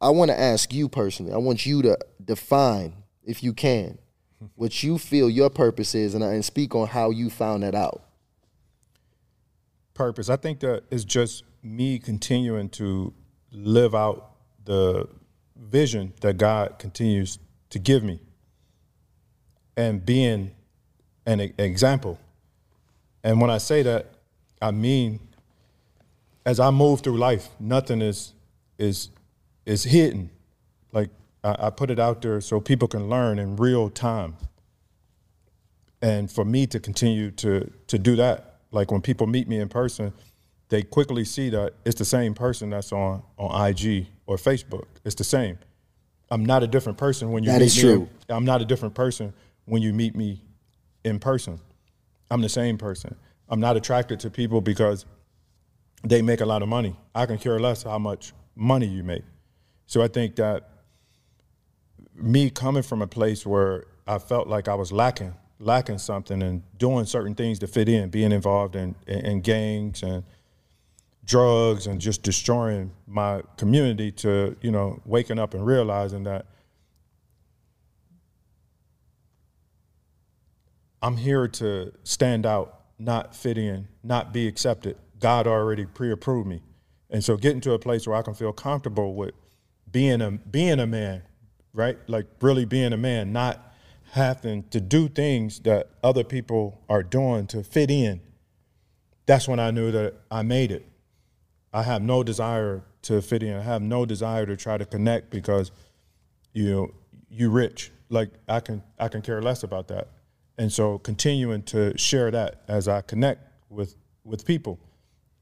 I want to ask you personally. I want you to define, if you can, what you feel your purpose is, and, and speak on how you found that out. purpose. I think that it's just me continuing to live out the vision that God continues to give me and being an example. And when I say that, I mean as I move through life, nothing is is is hidden. Like I, I put it out there so people can learn in real time. And for me to continue to to do that like when people meet me in person they quickly see that it's the same person that's on on IG or Facebook. It's the same. I'm not a different person when you That meet is me true. I'm not a different person when you meet me in person. I'm the same person. I'm not attracted to people because they make a lot of money. I can care less how much money you make so I think that me coming from a place where I felt like I was lacking, lacking something, and doing certain things to fit in, being involved in, in, in gangs and drugs, and just destroying my community. To you know, waking up and realizing that I'm here to stand out, not fit in, not be accepted. God already pre-approved me, and so getting to a place where I can feel comfortable with being a being a man, right? Like really being a man, not having to do things that other people are doing to fit in. That's when I knew that I made it. I have no desire to fit in. I have no desire to try to connect because you know you rich. Like I can I can care less about that. And so continuing to share that as I connect with with people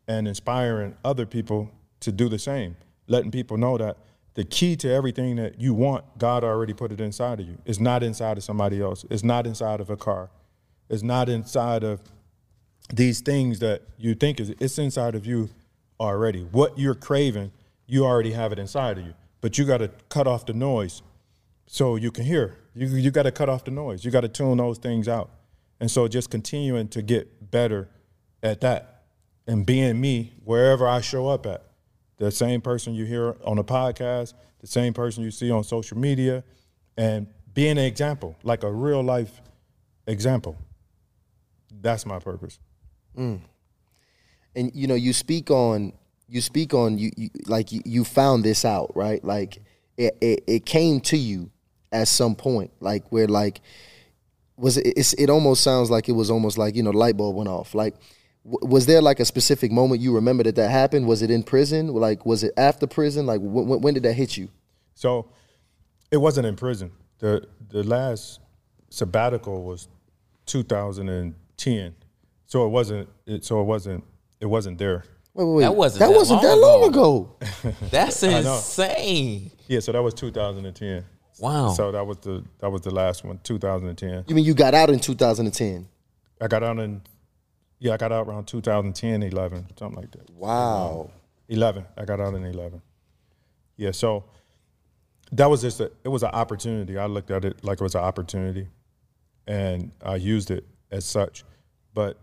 and inspiring other people to do the same, letting people know that the key to everything that you want, God already put it inside of you. It's not inside of somebody else. It's not inside of a car. It's not inside of these things that you think is it's inside of you already. What you're craving, you already have it inside of you. But you got to cut off the noise so you can hear. You you got to cut off the noise. You got to tune those things out. And so just continuing to get better at that and being me wherever I show up at. The same person you hear on a podcast, the same person you see on social media, and being an example, like a real life example. That's my purpose. Mm. and you know you speak on you speak on you, you like you, found this out right like it, it it came to you at some point like where like was it it almost sounds like it was almost like you know the light bulb went off like was there like a specific moment you remember that that happened was it in prison like was it after prison like when, when did that hit you So it wasn't in prison. The the last sabbatical was 2010. So it wasn't it, so it wasn't it wasn't there. wait wait wait That wasn't that that wasn't long that long ago. ago That's insane. Yeah, so that was 2010. Wow. So that was the that was the last one, 2010. you mean you got out in 2010 I got out in yeah, I got out around 2010, 11, something like that. wow um, 11. I got out in 11. Yeah, so that was just a, it was an opportunity. I looked at it like it was an opportunity and I used it as such. But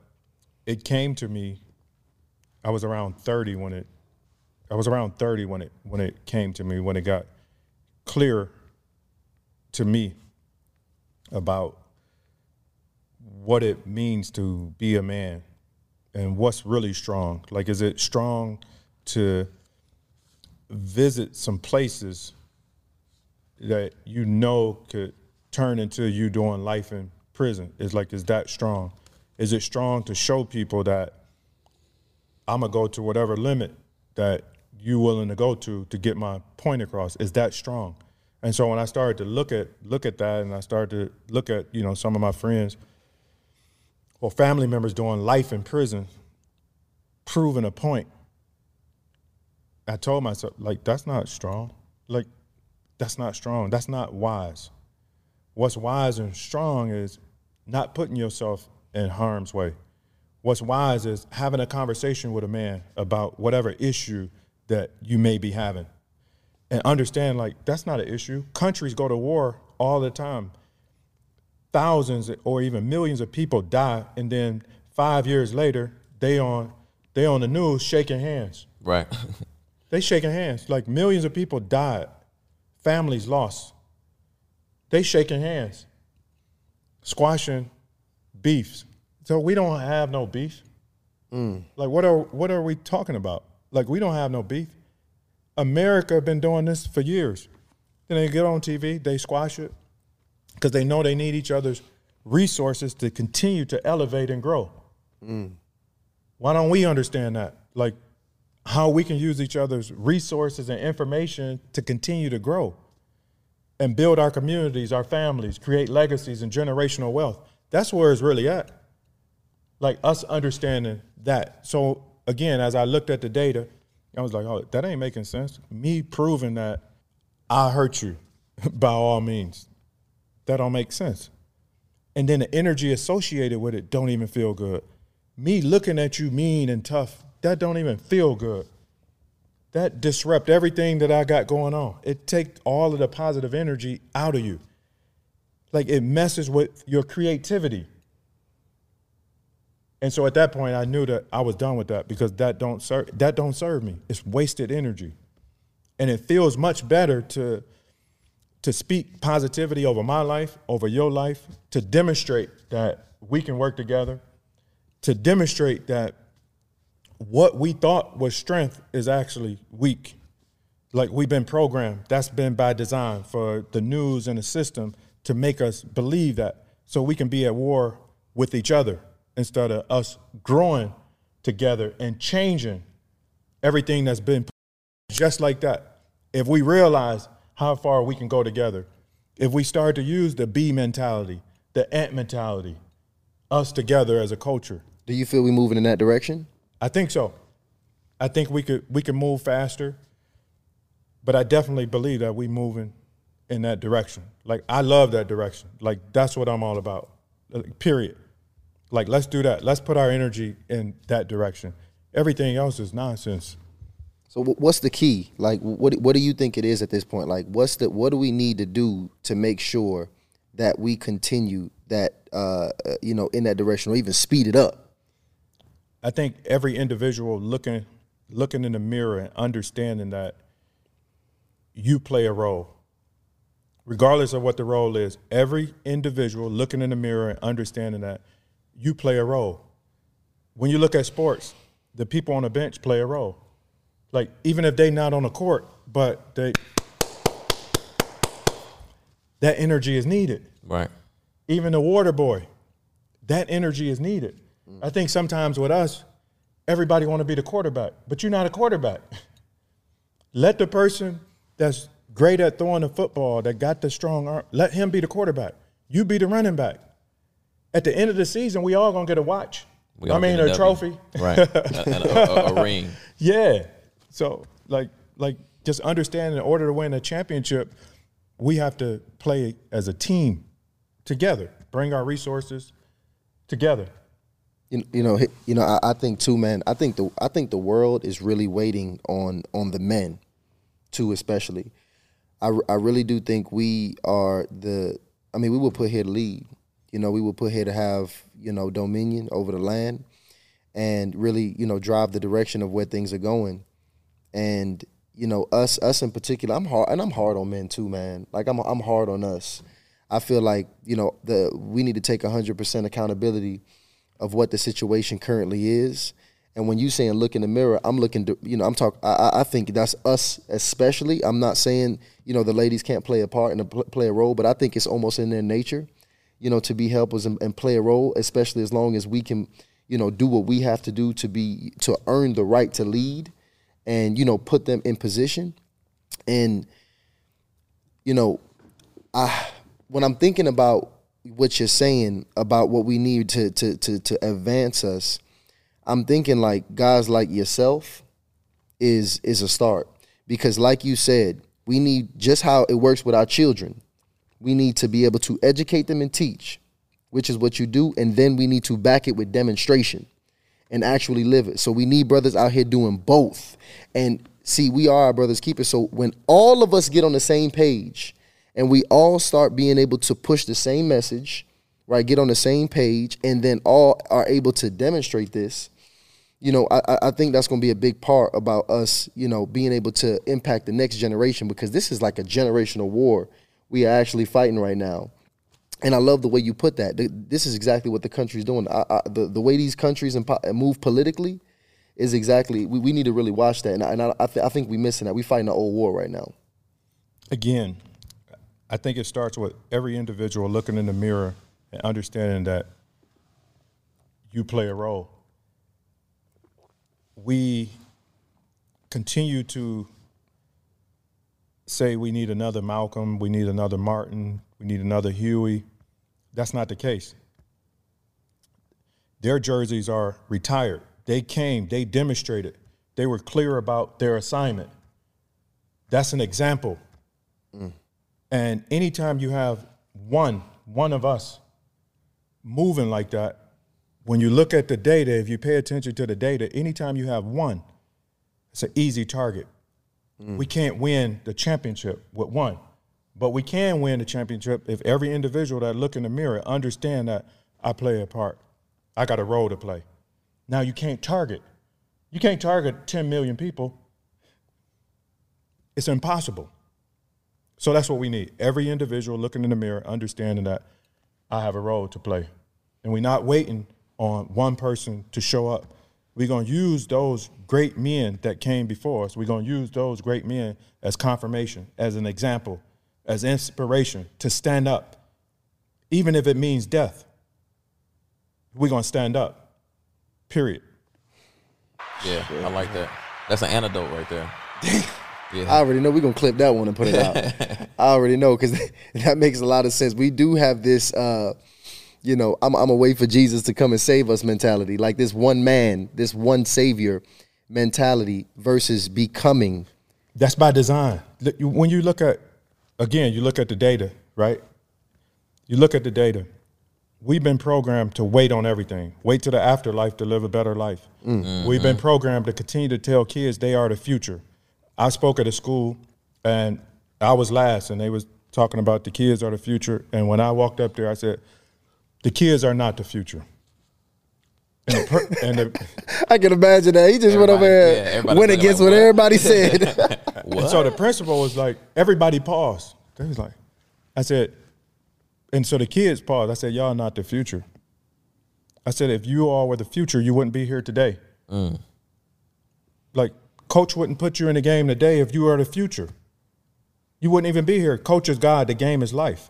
it came to me, I was around 30 when it, I was around 30 when it, when it came to me, when it got clear to me about what it means to be a man and what's really strong. Like, is it strong to visit some places that you know could turn into you doing life in prison? Is like, is that strong? Is it strong to show people that I'm gonna go to whatever limit that you willing to go to to get my point across? Is that strong? And so when I started to look at look at that, and I started to look at you know some of my friends or family members doing life in prison, proving a point. I told myself, like, that's not strong. Like, that's not strong. That's not wise. What's wise and strong is not putting yourself in harm's way. What's wise is having a conversation with a man about whatever issue that you may be having. And understand, like, that's not an issue. Countries go to war all the time thousands or even millions of people die and then five years later they on they on the news shaking hands. Right. they shaking hands. Like millions of people died. Families lost. They shaking hands. Squashing beefs. So we don't have no beef. Mm. Like what are what are we talking about? Like we don't have no beef. America been doing this for years. Then they get on tv they squash it because they know they need each other's resources to continue to elevate and grow. Mm. Why don't we understand that? Like how we can use each other's resources and information to continue to grow and build our communities, our families, create legacies and generational wealth. That's where it's really at. Like us understanding that. So again, as I looked at the data, I was like, oh, that ain't making sense. Me proving that I hurt you by all means that don't make sense. And then the energy associated with it don't even feel good. Me looking at you mean and tough, that don't even feel good. That disrupt everything that I got going on. It take all of the positive energy out of you. Like it messes with your creativity. And so at that point I knew that I was done with that because that don't serve that don't serve me. It's wasted energy. And it feels much better to to speak positivity over my life, over your life, to demonstrate that we can work together, to demonstrate that what we thought was strength is actually weak. Like we've been programmed, that's been by design for the news and the system to make us believe that so we can be at war with each other instead of us growing together and changing everything that's been just like that. If we realize how far we can go together, if we start to use the bee mentality, the ant mentality, us together as a culture, Do you feel we're moving in that direction? I think so. I think we could we could move faster, but I definitely believe that we moving in that direction. Like I love that direction. Like that's what I'm all about. Like, period. Like let's do that. Let's put our energy in that direction. Everything else is nonsense. So what's the key? Like what what do you think it is at this point? Like what's the what do we need to do to make sure that we continue that uh, uh, you know in that direction or even speed it up? I think every individual looking looking in the mirror and understanding that you play a role. Regardless of what the role is, every individual looking in the mirror and understanding that you play a role. When you look at sports, the people on the bench play a role. Like even if they not on the court, but they that energy is needed Right. even the water boy, that energy is needed. I think sometimes with us, everybody want to be the quarterback, but you're not a quarterback. Let the person that's great at throwing the football, that got the strong arm, let him be the quarterback. You be the running back. At the end of the season, we all gonna get a watch. I mean, a W. trophy. Right. and a, a, a ring. Yeah. So like like just understanding in order to win a championship, we have to play as a team together. Bring our resources together. You, you know, you know. I, I think too, man. I think the I think the world is really waiting on on the men, too, especially. I, I really do think we are the. I mean, we were put here to lead. You know, we were put here to have you know dominion over the land, and really you know drive the direction of where things are going. And you know, us us in particular, I'm hard, and I'm hard on men too, man. Like I'm I'm hard on us. I feel like you know the we need to take 100 percent accountability of what the situation currently is. And when you saying look in the mirror, I'm looking to, you know, I'm talking, I, I think that's us especially. I'm not saying, you know, the ladies can't play a part and play a role, but I think it's almost in their nature, you know, to be helpers and, and play a role, especially as long as we can, you know, do what we have to do to be, to earn the right to lead and, you know, put them in position. And, you know, I when I'm thinking about what you're saying about what we need to to to to advance us, I'm thinking like guys like yourself is is a start because like you said, we need just how it works with our children. We need to be able to educate them and teach, which is what you do, and then we need to back it with demonstration and actually live it. So we need brothers out here doing both. And see, we are our brothers keepers. So when all of us get on the same page and we all start being able to push the same message, right? Get on the same page, and then all are able to demonstrate this. You know, I, I- think that's going to be a big part about us, you know, being able to impact the next generation because this is like a generational war we are actually fighting right now. And I love the way you put that. This is exactly what the country's doing. I, I, the, the way these countries and move politically is exactly, we, we need to really watch that. And I, and I, th- I think we're missing that. We're fighting an old war right now. Again, I think it starts with every individual looking in the mirror and understanding that you play a role. We continue to say we need another Malcolm, we need another Martin, we need another Huey. That's not the case. Their jerseys are retired. They came, they demonstrated, they were clear about their assignment. That's an example. Mm. And anytime you have one, one of us moving like that, when you look at the data, if you pay attention to the data, anytime you have one, it's an easy target. Mm. We can't win the championship with one, but we can win the championship if every individual that look in the mirror understand that I play a part. I got a role to play. Now you can't target. You can't target 10 million people. It's impossible. So that's what we need. Every individual looking in the mirror, understanding that I have a role to play. And we're not waiting on one person to show up. We're going to use those great men that came before us. We're going to use those great men as confirmation, as an example, as inspiration to stand up, even if it means death. We're going to stand up, period. Yeah, I like that. That's an antidote right there. Yeah. I already know we're gonna clip that one and put it out. I already know because that makes a lot of sense. We do have this, uh, you know, I'm, I'm gonna wait for Jesus to come and save us mentality, like this one man, this one savior mentality versus becoming. That's by design. When you look at, again, you look at the data, right? You look at the data. We've been programmed to wait on everything, wait to the afterlife to live a better life. Mm-hmm. We've been programmed to continue to tell kids they are the future. I spoke at a school, and I was last, and they was talking about the kids are the future. And when I walked up there, I said, "The kids are not the future." And the, per- and the, I can imagine that he just went over Everybody- here, yeah, went against like, what what? everybody said. And so the principal was like, everybody paused. They was like, I said, and so the kids paused. I said, y'all not the future. I said, if you all were the future, you wouldn't be here today. Mm. Like, coach wouldn't put you in the game today if you were the future. You wouldn't even be here. Coach is God, the game is life.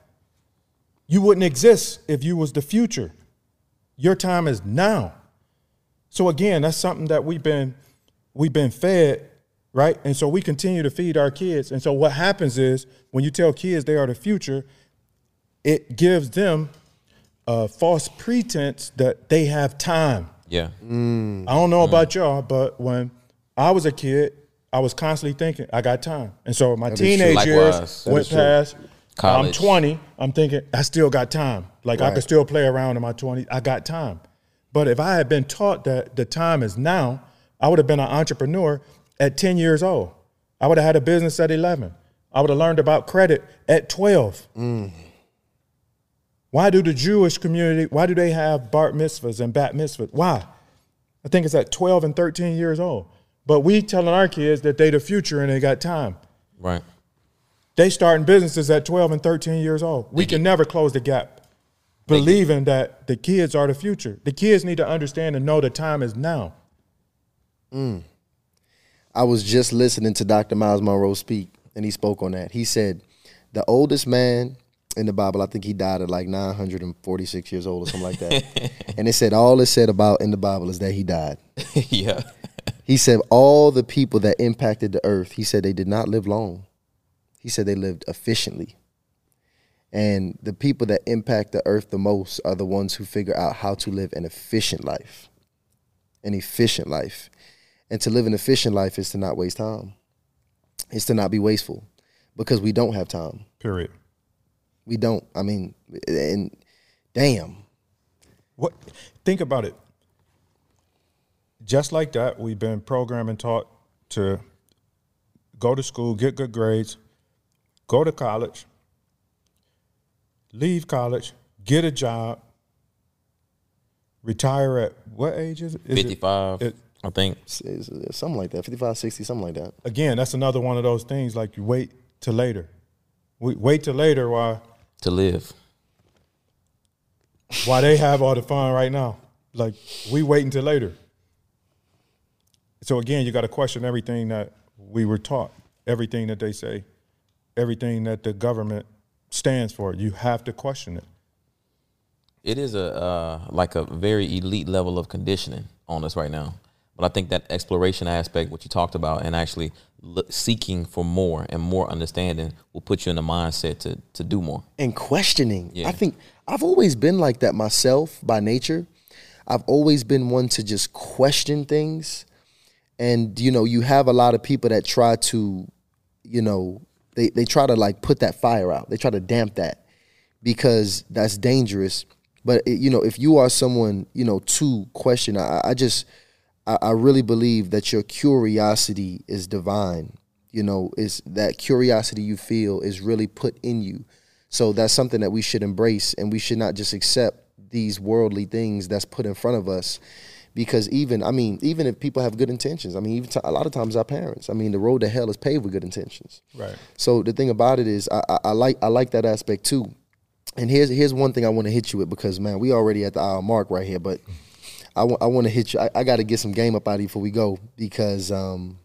You wouldn't exist if you was the future. Your time is now. So again, that's something that we've been we've been fed, right? And so we continue to feed our kids. And so what happens is when you tell kids they are the future, it gives them a false pretense that they have time. Yeah. Mm. I don't know about y'all, but when I was a kid, I was constantly thinking, I got time. And so my true. teenage years. Went past. College. I'm 20. I'm thinking, I still got time. Like I Right. could still play around in my 20s. I got time. But if I had been taught that the time is now, I would have been an entrepreneur at 10 years old. I would have had a business at 11. I would have learned about credit at 12. Why do the Jewish community, why do they have bar mitzvahs and bat mitzvahs? Why? I think it's at 12 and 13 years old. But we telling our kids that they the future and they got time. Right. They starting businesses at 12 and 13 years old. We can never close the gap. Believing that the kids are the future. The kids need to understand and know the time is now. I was just listening to Dr. Myles Munroe speak, and he spoke on that. He said, the oldest man in the Bible, I think he died at like 946 years old or something like that. and it said, all it said about in the Bible is that he died. yeah. He said, all the people that impacted the earth, he said they did not live long. He said they lived efficiently. And the people that impact the earth the most are the ones who figure out how to live an efficient life. An efficient life. And to live an efficient life is to not waste time. It's to not be wasteful because we don't have time. Period. We don't. I mean, and damn. What think about it. Just like that, we've been programmed and taught to go to school, get good grades, go to college, leave college, get a job, retire at what age is it? Is it- 55, it- I think. Something like that. 55, 60, something like that. again, that's another one of those things like you wait till later. We wait till later while To live. Why they have all the fun right now. Like we wait until later. So again, you got to question everything that we were taught, everything that they say, everything that the government stands for. You have to question it. It is a uh, like a very elite level of conditioning on us right now. But I think that exploration aspect, what you talked about, and actually look, seeking for more and more understanding, will put you in the mindset to to do more. and questioning. Yeah. I think I've always been like that myself by nature. I've always been one to just question things. And you know, you have a lot of people that try to, you know, they, they try to like put that fire out. They try to damp that because that's dangerous. But it, you know, if you are someone, you know, to question, I, I just I, I really believe that your curiosity is divine. You know, is that curiosity you feel is really put in you. So that's something that we should embrace, and we should not just accept these worldly things that's put in front of us. Because even, I mean, even if people have good intentions, I mean, even t- a lot of times our parents, I mean, the road to hell is paved with good intentions. Right. So the thing about it is, I, I, I like I like that aspect too. And here's here's one thing I want to hit you with because man, we already at the hour mark right here, but I want to hit you. I, I got to get some game up out of you before we go because um,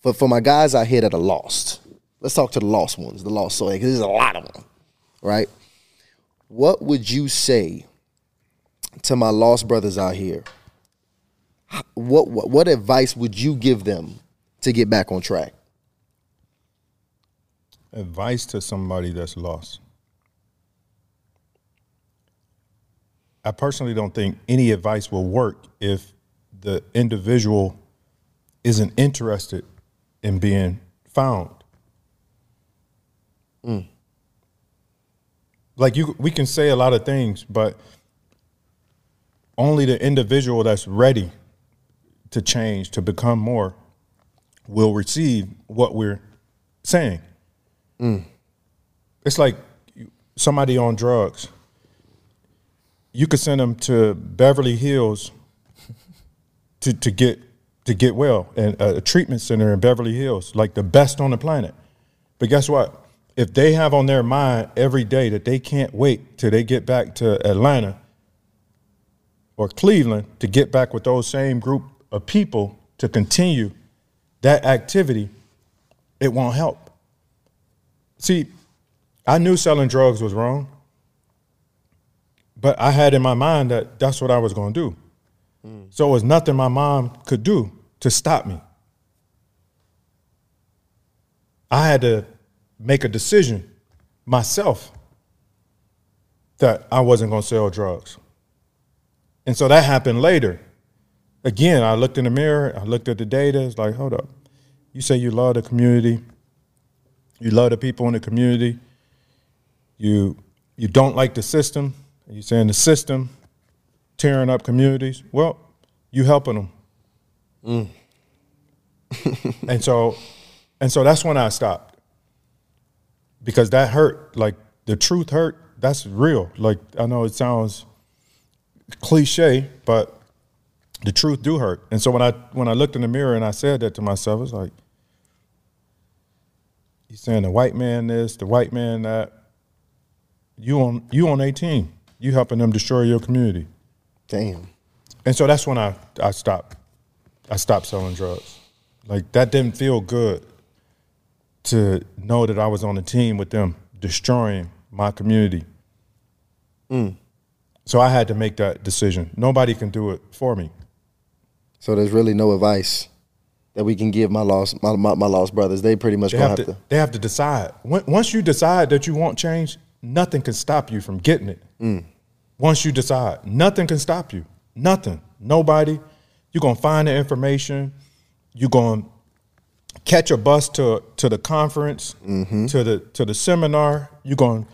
for for my guys out here that are lost, let's talk to the lost ones, the lost soul, because there's a lot of them, right? What would you say to my lost brothers out here? What what, what advice would you give them to get back on track? Advice to somebody that's lost. I personally don't think any advice will work if the individual isn't interested in being found. Hmm. Like you, we can say a lot of things, but only the individual that's ready to change, to become more, will receive what we're saying. Hmm. It's like somebody on drugs. You could send them to Beverly Hills to, to get to get well, and a treatment center in Beverly Hills, like the best on the planet. But guess what? If they have on their mind every day that they can't wait till they get back to Atlanta or Cleveland to get back with those same group of people to continue that activity, it won't help. See, I knew selling drugs was wrong, but I had in my mind that that's what I was going to do. Hmm. So it was nothing my mom could do to stop me. I had to make a decision myself that I wasn't going to sell drugs. And so that happened later. Again, I looked in the mirror, I looked at the data, it's like, hold up. You say you love the community, you love the people in the community, you you don't like the system, you saying the system tearing up communities. Well, you helping them. Mm. and so and so that's when I stopped. Because that hurt. Like the truth hurt. That's real. Like I know it sounds cliche, but the truth do hurt. And so when I when I looked in the mirror and I said that to myself, it's like you saying the white man this, the white man that. You on you on 18. You helping them destroy your community. Damn. And so that's when I, I stopped. I stopped selling drugs. Like that didn't feel good to know that I was on a team with them destroying my community. Mm. So I had to make that decision. Nobody can do it for me. So there's really no advice that we can give my lost my, my, my lost brothers. They pretty much They have have to, to. they have to decide. When- Once you decide that you want change, nothing can stop you from getting it. Mm. Once you decide, nothing can stop you. Nothing. Nobody. You're gonna find the information. You're gonna catch a bus to to the conference, mm-hmm. to the to the seminar. You're gonna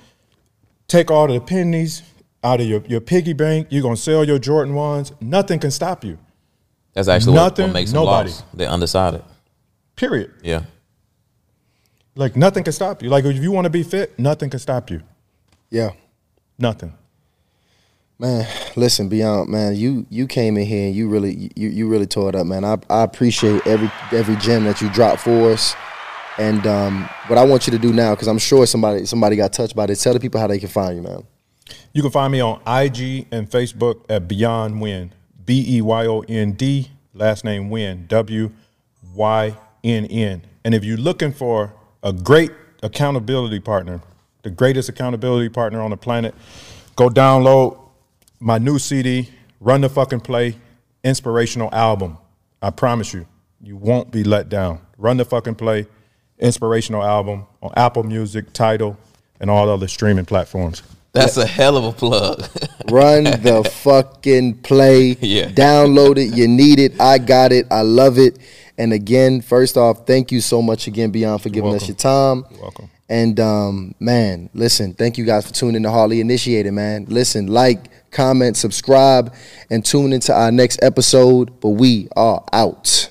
take all the pennies out of your, your piggy bank. You're gonna sell your Jordan ones. Nothing can stop you. That's actually what, Nothing, what makes them nobody. lost. They're undecided. Period. Yeah. Like nothing can stop you. Like if you want to be fit, nothing can stop you. Yeah. Nothing. Man, listen, Beyond, man, you you came in here and you really you, you really tore it up, man. I, I appreciate every every gem that you dropped for us. And um, what I want you to do now, because I'm sure somebody somebody got touched by this, tell the people how they can find you, man. You can find me on IG and Facebook at Beyond Wynn. B E Y O N D, last name Wynn, W Y N N. And if you're looking for a great accountability partner, the greatest accountability partner on the planet, go download my new CD, Run the Fucking Play, inspirational album. I promise you, you won't be let down. Run the Fucking Play, inspirational album on Apple Music, Tidal, and all other streaming platforms. That's a hell of a plug. Run the fucking play. Yeah. Download it. You need it. I got it. I love it. And again, first off, thank you so much again, Beyond, for giving us your time. You're welcome. And um, man, listen, thank you guys for tuning in to Hardly Initiated, man. Listen, like, comment, subscribe, and tune into our next episode. But we are out.